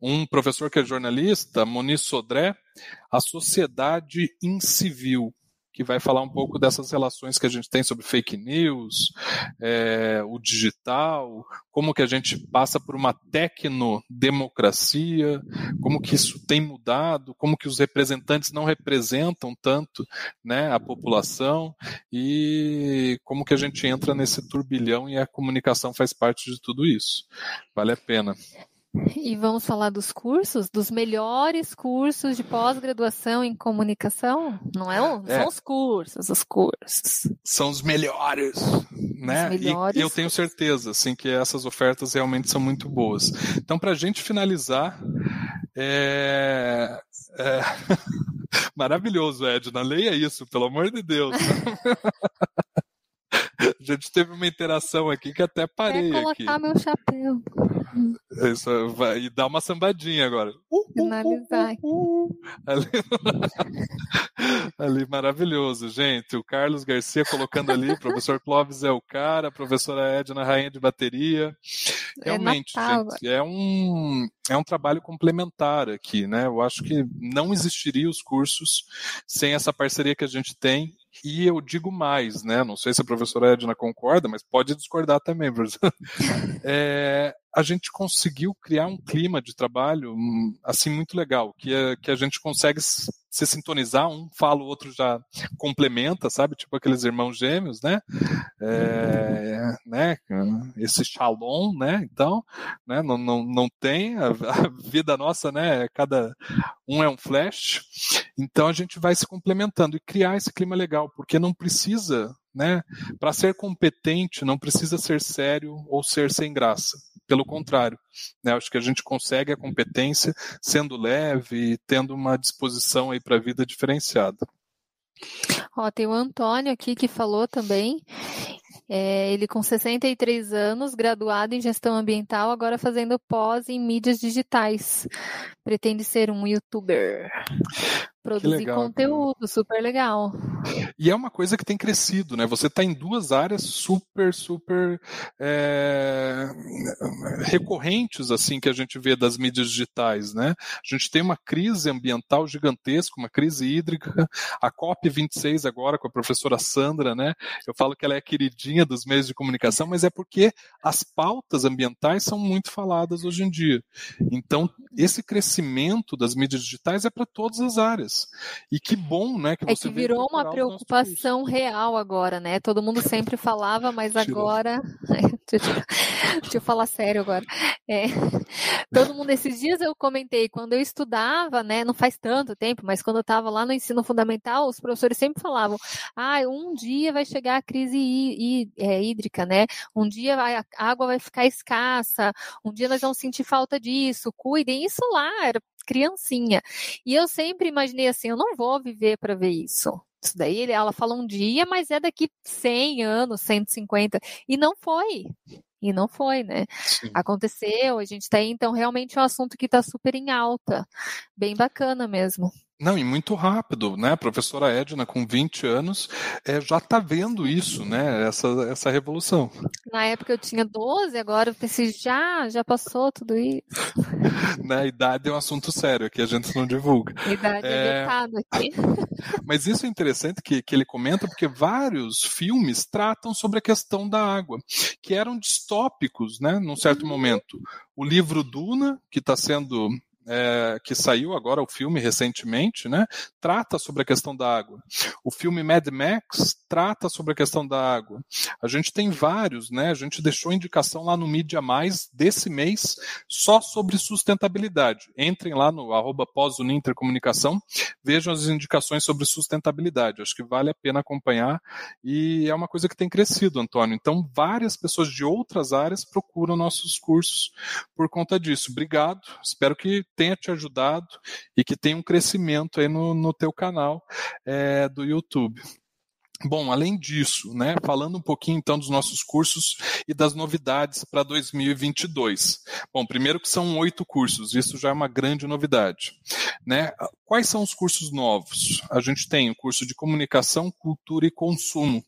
Um professor que é jornalista, Moniz Sodré, A Sociedade Incivil que vai falar um pouco dessas relações que a gente tem sobre fake news, é, o digital, como que a gente passa por uma tecnodemocracia, como que isso tem mudado, como que os representantes não representam tanto né, a população e como que a gente entra nesse turbilhão e a comunicação faz parte de tudo isso. Vale a pena. E vamos falar dos cursos, dos melhores cursos de pós-graduação em comunicação? Não é, um, é, são os cursos, os cursos. São os melhores, né? Os melhores. E eu tenho certeza, assim, que essas ofertas realmente são muito boas. Então, para a gente finalizar, é, é... maravilhoso, Edna, leia isso, pelo amor de Deus. A gente teve uma interação aqui que até parei Quer colocar aqui. meu chapéu. Isso, vai, e dá uma sambadinha agora. Uh, uh, uh Finalizar. Uh, uh, ali, ali, maravilhoso, gente. O Carlos Garcia colocando ali, professor Clóvis é o cara, a professora Edna, rainha de bateria. É Realmente, é gente, é um, é um trabalho complementar aqui, né? Eu acho que não existiria os cursos sem essa parceria que a gente tem E eu digo mais, né? Não sei se a professora Edna concorda, mas pode discordar também, professor. É, a gente conseguiu criar um clima de trabalho hum, assim muito legal, que, é, que a gente consegue se sintonizar, um fala, o outro já complementa, sabe? Tipo aqueles irmãos gêmeos, né? É, né? Esse shalom, né? Então, né? Não, não, não tem, a, a vida nossa, né? Cada um é um flash. Então a gente vai se complementando e criar esse clima legal, porque não precisa né? Para ser competente, não precisa ser sério ou ser sem graça. Pelo contrário, né? acho que a gente consegue a competência sendo leve e tendo uma disposição aí para a vida diferenciada. Ó, tem o Antônio aqui que falou também. É, ele com 63 anos, graduado em gestão ambiental, agora fazendo pós em mídias digitais. Pretende ser um youtuber produzir legal, conteúdo, cara. super legal. E é uma coisa que tem crescido, né? Você está em duas áreas super, super é, recorrentes, assim, que a gente vê das mídias digitais, né? A gente tem uma crise ambiental gigantesca, uma crise hídrica, a COP26 agora com a professora Sandra, né? Eu falo que ela é a queridinha dos meios de comunicação, mas é porque as pautas ambientais são muito faladas hoje em dia. Então, esse crescimento das mídias digitais é para todas as áreas. E que bom, né? Que é que virou uma preocupação real agora, né? Todo mundo sempre falava, mas Tirou. agora. Deixa eu falar sério agora. É... Todo mundo, esses dias eu comentei, quando eu estudava, né? Não faz tanto tempo, mas quando eu estava lá no ensino fundamental, os professores sempre falavam: ah, um dia vai chegar a crise é, hídrica, né? Um dia vai, a água vai ficar escassa, um dia nós vamos sentir falta disso, cuidem. Isso lá era criancinha. E eu sempre imaginei assim, eu não vou viver para ver isso. Isso daí ela fala um dia, mas é daqui 100 anos, 150. E não foi. E não foi, né? Sim. Aconteceu, a gente tem, então, realmente é um assunto que está super em alta. Bem bacana mesmo. Não, e muito rápido, né? A professora Edna, com 20 anos, é, já está vendo isso, né? Essa, essa revolução. Na época eu tinha 12, agora eu pensei, já, já passou tudo isso. né? Idade é um assunto sério, que a gente não divulga. Idade é, é aqui. Mas isso é interessante que, que ele comenta, porque vários filmes tratam sobre a questão da água, que eram distópicos, né? Num certo uhum. momento. O livro Duna, que está sendo é, que saiu agora o filme recentemente, né, trata sobre a questão da água. O filme Mad Max trata sobre a questão da água. A gente tem vários, né? A gente deixou indicação lá no Mídia Mais desse mês só sobre sustentabilidade. Entrem lá no arroba pós-unintercomunicação, vejam as indicações sobre sustentabilidade. Acho que vale a pena acompanhar e é uma coisa que tem crescido, Antônio. Então, várias pessoas de outras áreas procuram nossos cursos por conta disso. Obrigado. Espero que tenha te ajudado e que tenha um crescimento aí no, no teu canal é, do YouTube. Bom, além disso, né, falando um pouquinho então dos nossos cursos e das novidades para 2022. Bom, primeiro que são oito cursos, isso já é uma grande novidade. Né? Quais são os cursos novos? A gente tem o curso de comunicação, cultura e consumo,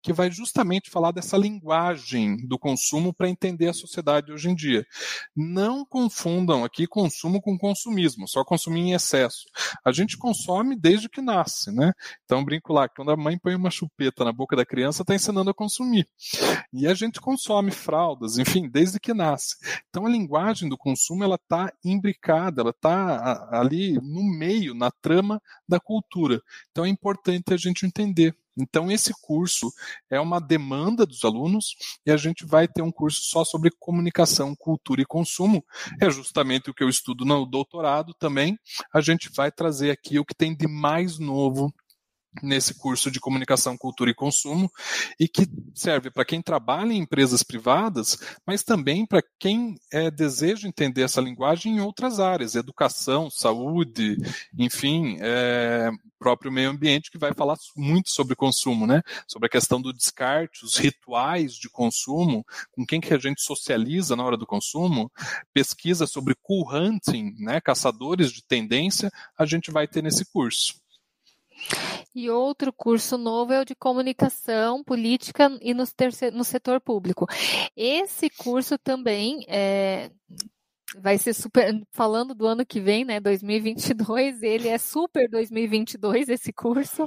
que vai justamente falar dessa linguagem do consumo para entender a sociedade hoje em dia. Não confundam aqui consumo com consumismo, só consumir em excesso. A gente consome desde que nasce, né? Então brinco lá, quando a mãe põe uma chupeta na boca da criança, está ensinando a consumir. E a gente consome fraldas, enfim, desde que nasce. Então a linguagem do consumo ela está imbricada, ela está ali no meio, na trama da cultura. Então é importante a gente entender. Então, esse curso é uma demanda dos alunos e a gente vai ter um curso só sobre comunicação, cultura e consumo. É justamente o que eu estudo no doutorado também. A gente vai trazer aqui o que tem de mais novo nesse curso de comunicação, cultura e consumo e que serve para quem trabalha em empresas privadas, mas também para quem é, deseja entender essa linguagem em outras áreas, educação, saúde, enfim, é, próprio meio ambiente que vai falar muito sobre consumo, né? Sobre a questão do descarte, os rituais de consumo, com quem que a gente socializa na hora do consumo, pesquisa sobre cool hunting, né? Caçadores de tendência, a gente vai ter nesse curso. E outro curso novo é o de comunicação, política e no, terceiro, no setor público. Esse curso também é, vai ser super. Falando do ano que vem, né, 2022, ele é super 2022 esse curso,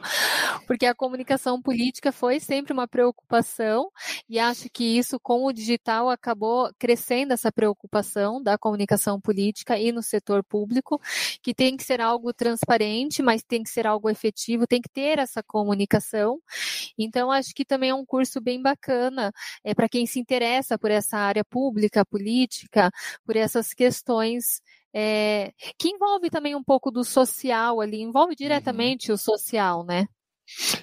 porque a comunicação política foi sempre uma preocupação e acho que isso com o digital acabou crescendo essa preocupação da comunicação política e no setor público, que tem que ser algo transparente, mas tem que ser algo efetivo, tem que ter essa comunicação. Então, acho que também é um curso bem bacana é, para quem se interessa por essa área pública, política, por essas questões é, que envolve também um pouco do social ali, envolve uhum. diretamente uhum. o social, né?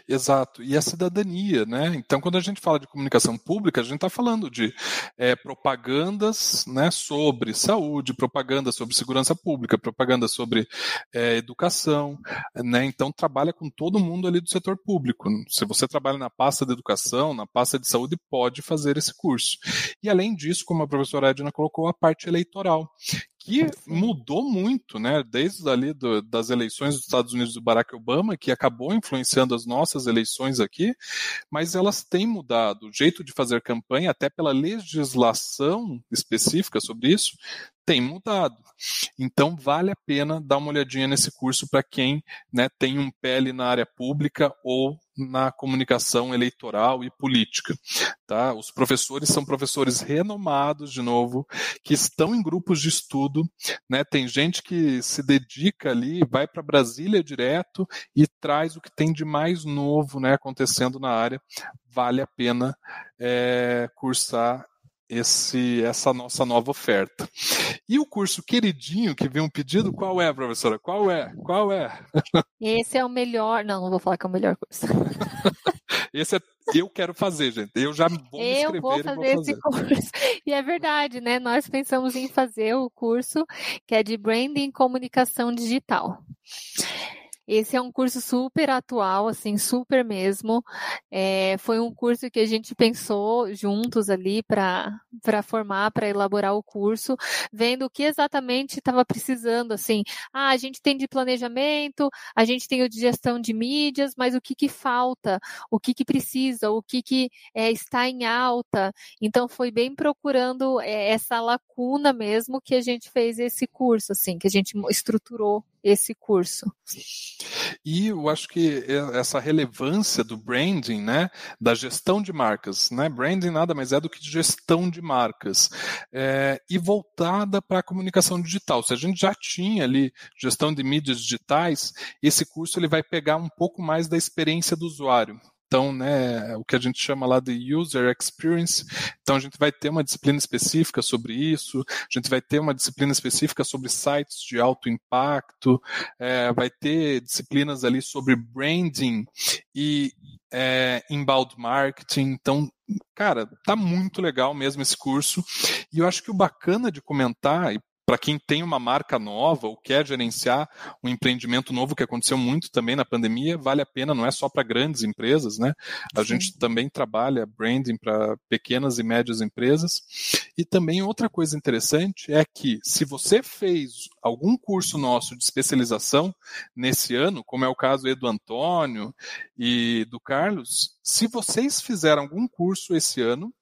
Exato, e a cidadania, né? Então, quando a gente fala de comunicação pública, a gente está falando de é, propagandas né, sobre saúde, propaganda sobre segurança pública, propaganda sobre é, educação, né? Então, trabalha com todo mundo ali do setor público. Se você trabalha na pasta de educação, na pasta de saúde, pode fazer esse curso. E, além disso, como a professora Edna colocou, a parte eleitoral, que mudou muito, né? Desde ali do, das eleições dos Estados Unidos do Barack Obama, que acabou influenciando as nossas eleições aqui, mas elas têm mudado. O jeito de fazer campanha, até pela legislação específica sobre isso, tem mudado. Então vale a pena dar uma olhadinha nesse curso para quem né, tem um pele na área pública ou na comunicação eleitoral e política. Tá? Os professores são professores renomados, de novo, que estão em grupos de estudo. Né? Tem gente que se dedica ali, vai para Brasília direto e traz o que tem de mais novo né, acontecendo na área. Vale a pena é, cursar esse, essa nossa nova oferta. E o curso queridinho que vem um pedido, qual é, professora? Qual é? Qual é? Esse é o melhor. Não, não vou falar que é o melhor curso. esse é eu quero fazer, gente. Eu já vou me eu vou fazer, vou fazer esse curso. E é verdade, né? Nós pensamos em fazer o curso que é de Branding e Comunicação Digital. Esse é um curso super atual, assim, super mesmo. É, foi um curso que a gente pensou juntos ali para formar, para elaborar o curso, vendo o que exatamente estava precisando, assim. Ah, a gente tem de planejamento, a gente tem o de gestão de mídias, mas o que, que falta? O que, que precisa? O que, que é, está em alta? Então, foi bem procurando é, essa lacuna mesmo que a gente fez esse curso, assim, que a gente estruturou esse curso. E eu acho que essa relevância do branding, né, da gestão de marcas, né, branding nada mais é do que gestão de marcas, é, e voltada para a comunicação digital. Se a gente já tinha ali gestão de mídias digitais, esse curso ele vai pegar um pouco mais da experiência do usuário. Então, né, o que a gente chama lá de user experience. Então, a gente vai ter uma disciplina específica sobre isso, a gente vai ter uma disciplina específica sobre sites de alto impacto, é, vai ter disciplinas ali sobre branding e é, inbound marketing. Então, cara, tá muito legal mesmo esse curso. E eu acho que o bacana de comentar, e para quem tem uma marca nova ou quer gerenciar um empreendimento novo, que aconteceu muito também na pandemia, vale a pena, não é só para grandes empresas, né? A Sim. gente também trabalha branding para pequenas e médias empresas. E também outra coisa interessante é que se você fez algum curso nosso de especialização nesse ano, como é o caso do Antônio e do Carlos, se vocês fizeram algum curso esse ano,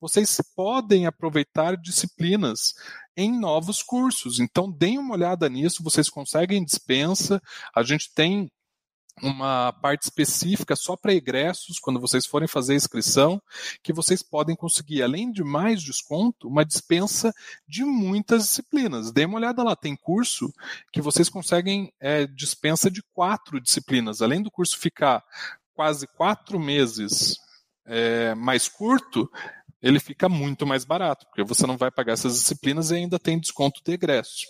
vocês podem aproveitar disciplinas em novos cursos. Então, deem uma olhada nisso, vocês conseguem dispensa. A gente tem uma parte específica só para egressos, quando vocês forem fazer a inscrição, que vocês podem conseguir, além de mais desconto, uma dispensa de muitas disciplinas. Dê uma olhada lá, tem curso que vocês conseguem é, dispensa de quatro disciplinas. Além do curso ficar quase quatro meses é, mais curto, ele fica muito mais barato, porque você não vai pagar essas disciplinas e ainda tem desconto de egresso.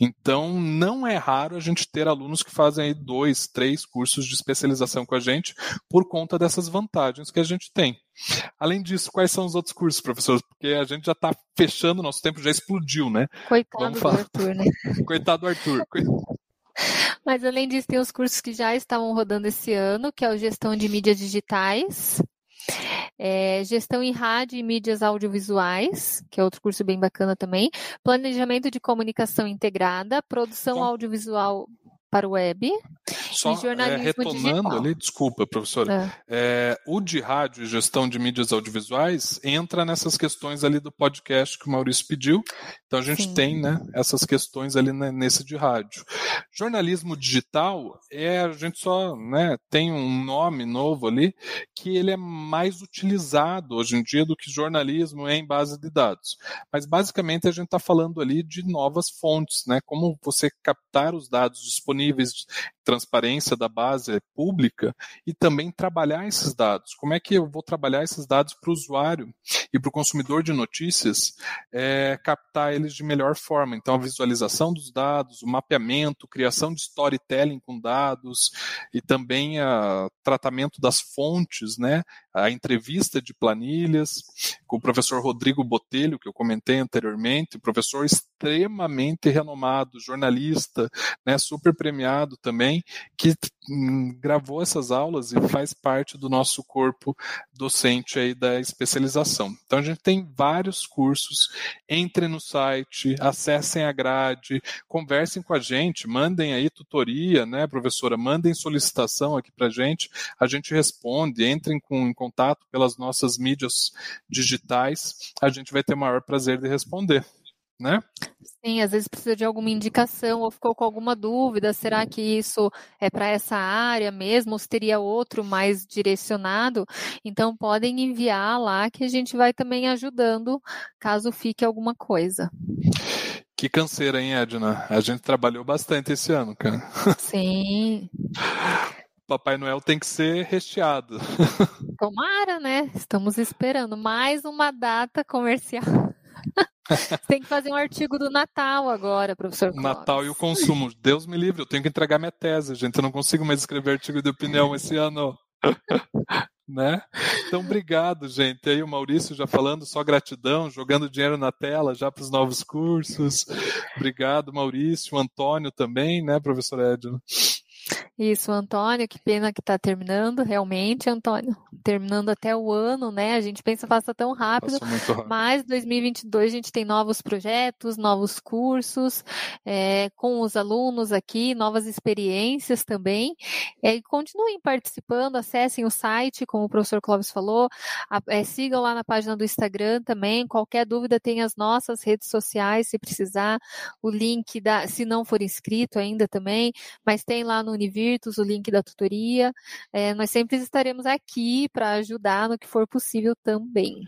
Então, não é raro a gente ter alunos que fazem aí dois, três cursos de especialização com a gente por conta dessas vantagens que a gente tem. Além disso, quais são os outros cursos, professores? Porque a gente já está fechando, nosso tempo já explodiu, né? Coitado do Arthur, né? Coitado do Arthur. Mas além disso, tem os cursos que já estavam rodando esse ano, que é o Gestão de Mídias Digitais, é, gestão em rádio e mídias audiovisuais, que é outro curso bem bacana também. Planejamento de comunicação integrada, produção audiovisual para o web. Só é, retomando digital. ali, desculpa, professora, é. É, o de rádio e gestão de mídias audiovisuais entra nessas questões ali do podcast que o Maurício pediu. Então a gente Sim. tem né, essas questões ali nesse de rádio. Jornalismo digital é a gente só né, tem um nome novo ali que ele é mais utilizado hoje em dia do que jornalismo em base de dados. Mas basicamente a gente está falando ali de novas fontes, né? Como você captar os dados disponíveis, disponíveis transparência da base pública e também trabalhar esses dados. Como é que eu vou trabalhar esses dados para o usuário e para o consumidor de notícias é, captar eles de melhor forma? Então, a visualização dos dados, o mapeamento, criação de storytelling com dados e também o tratamento das fontes, né? A entrevista de planilhas com o professor Rodrigo Botelho, que eu comentei anteriormente, professor extremamente renomado, jornalista, né, super premiado também, que hum, gravou essas aulas e faz parte do nosso corpo docente aí da especialização. Então a gente tem vários cursos, entrem no site, acessem a grade, conversem com a gente, mandem aí tutoria, né, professora, mandem solicitação aqui pra gente, a gente responde, entrem com, em contato pelas nossas mídias digitais, a gente vai ter o maior prazer de responder né? Sim, às vezes precisa de alguma indicação ou ficou com alguma dúvida, será que isso é para essa área mesmo ou se teria outro mais direcionado? Então podem enviar lá que a gente vai também ajudando caso fique alguma coisa. Que canseira, hein, Edna? A gente trabalhou bastante esse ano, cara. Sim. Papai Noel tem que ser recheado. Tomara, né? Estamos esperando mais uma data comercial. Tem que fazer um artigo do Natal agora, professor. Clóvis. Natal e o consumo. Deus me livre, eu tenho que entregar minha tese, gente. Eu não consigo mais escrever artigo de opinião esse ano. né? Então, obrigado, gente. Aí o Maurício já falando só gratidão, jogando dinheiro na tela já para os novos cursos. Obrigado, Maurício, o Antônio também, né, professor Edno? Isso, Antônio, que pena que está terminando, realmente, Antônio. Terminando até o ano, né? A gente pensa passa tão rápido, rápido. mas 2022 a gente tem novos projetos, novos cursos, é, com os alunos aqui, novas experiências também. É, e continuem participando, acessem o site, como o professor Clóvis falou, a, é, sigam lá na página do Instagram também. Qualquer dúvida, tem as nossas redes sociais, se precisar, o link da, se não for inscrito ainda também, mas tem lá no O link da tutoria. É, nós sempre estaremos aqui para ajudar no que for possível também.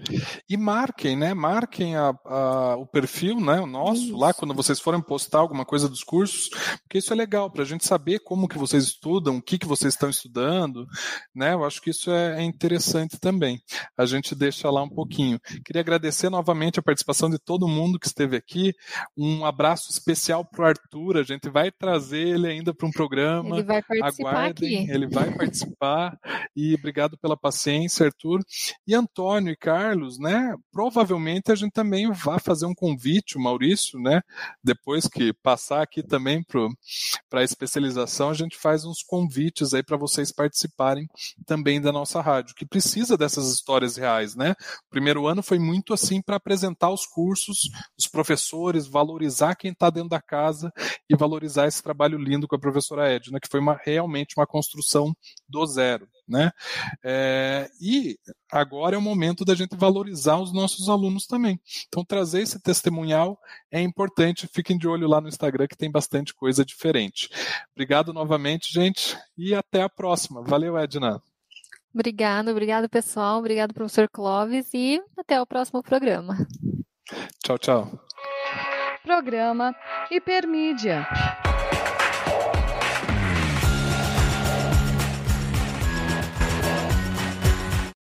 E marquem, né? Marquem a, a, o perfil, né? O nosso, isso. lá quando vocês forem postar alguma coisa dos cursos, porque isso é legal para a gente saber como que vocês estudam, o que que vocês estão estudando, né? Eu acho que isso é, é interessante também. A gente deixa lá um pouquinho. Queria agradecer novamente a participação de todo mundo que esteve aqui. Um abraço especial para o Arthur. A gente vai trazer ele ainda para um programa ele vai participar aguardem, aqui. ele vai participar. e obrigado pela paciência, Arthur. E Antônio e Carlos, né? Provavelmente a gente também vai fazer um convite, o Maurício, né? Depois que passar aqui também para a especialização, a gente faz uns convites aí para vocês participarem também da nossa rádio, que precisa dessas histórias reais, né? O primeiro ano foi muito assim para apresentar os cursos, os professores, valorizar quem está dentro da casa e valorizar esse trabalho lindo com a professora Edna, que foi uma, realmente uma construção do zero. Né? É, e agora é o momento da gente valorizar os nossos alunos também. Então, trazer esse testemunhal é importante. Fiquem de olho lá no Instagram que tem bastante coisa diferente. Obrigado novamente, gente, e até a próxima. Valeu, Edna. Obrigado, obrigado, pessoal. Obrigado, professor Clóvis, e até o próximo programa. Tchau, tchau. Programa Hipermídia.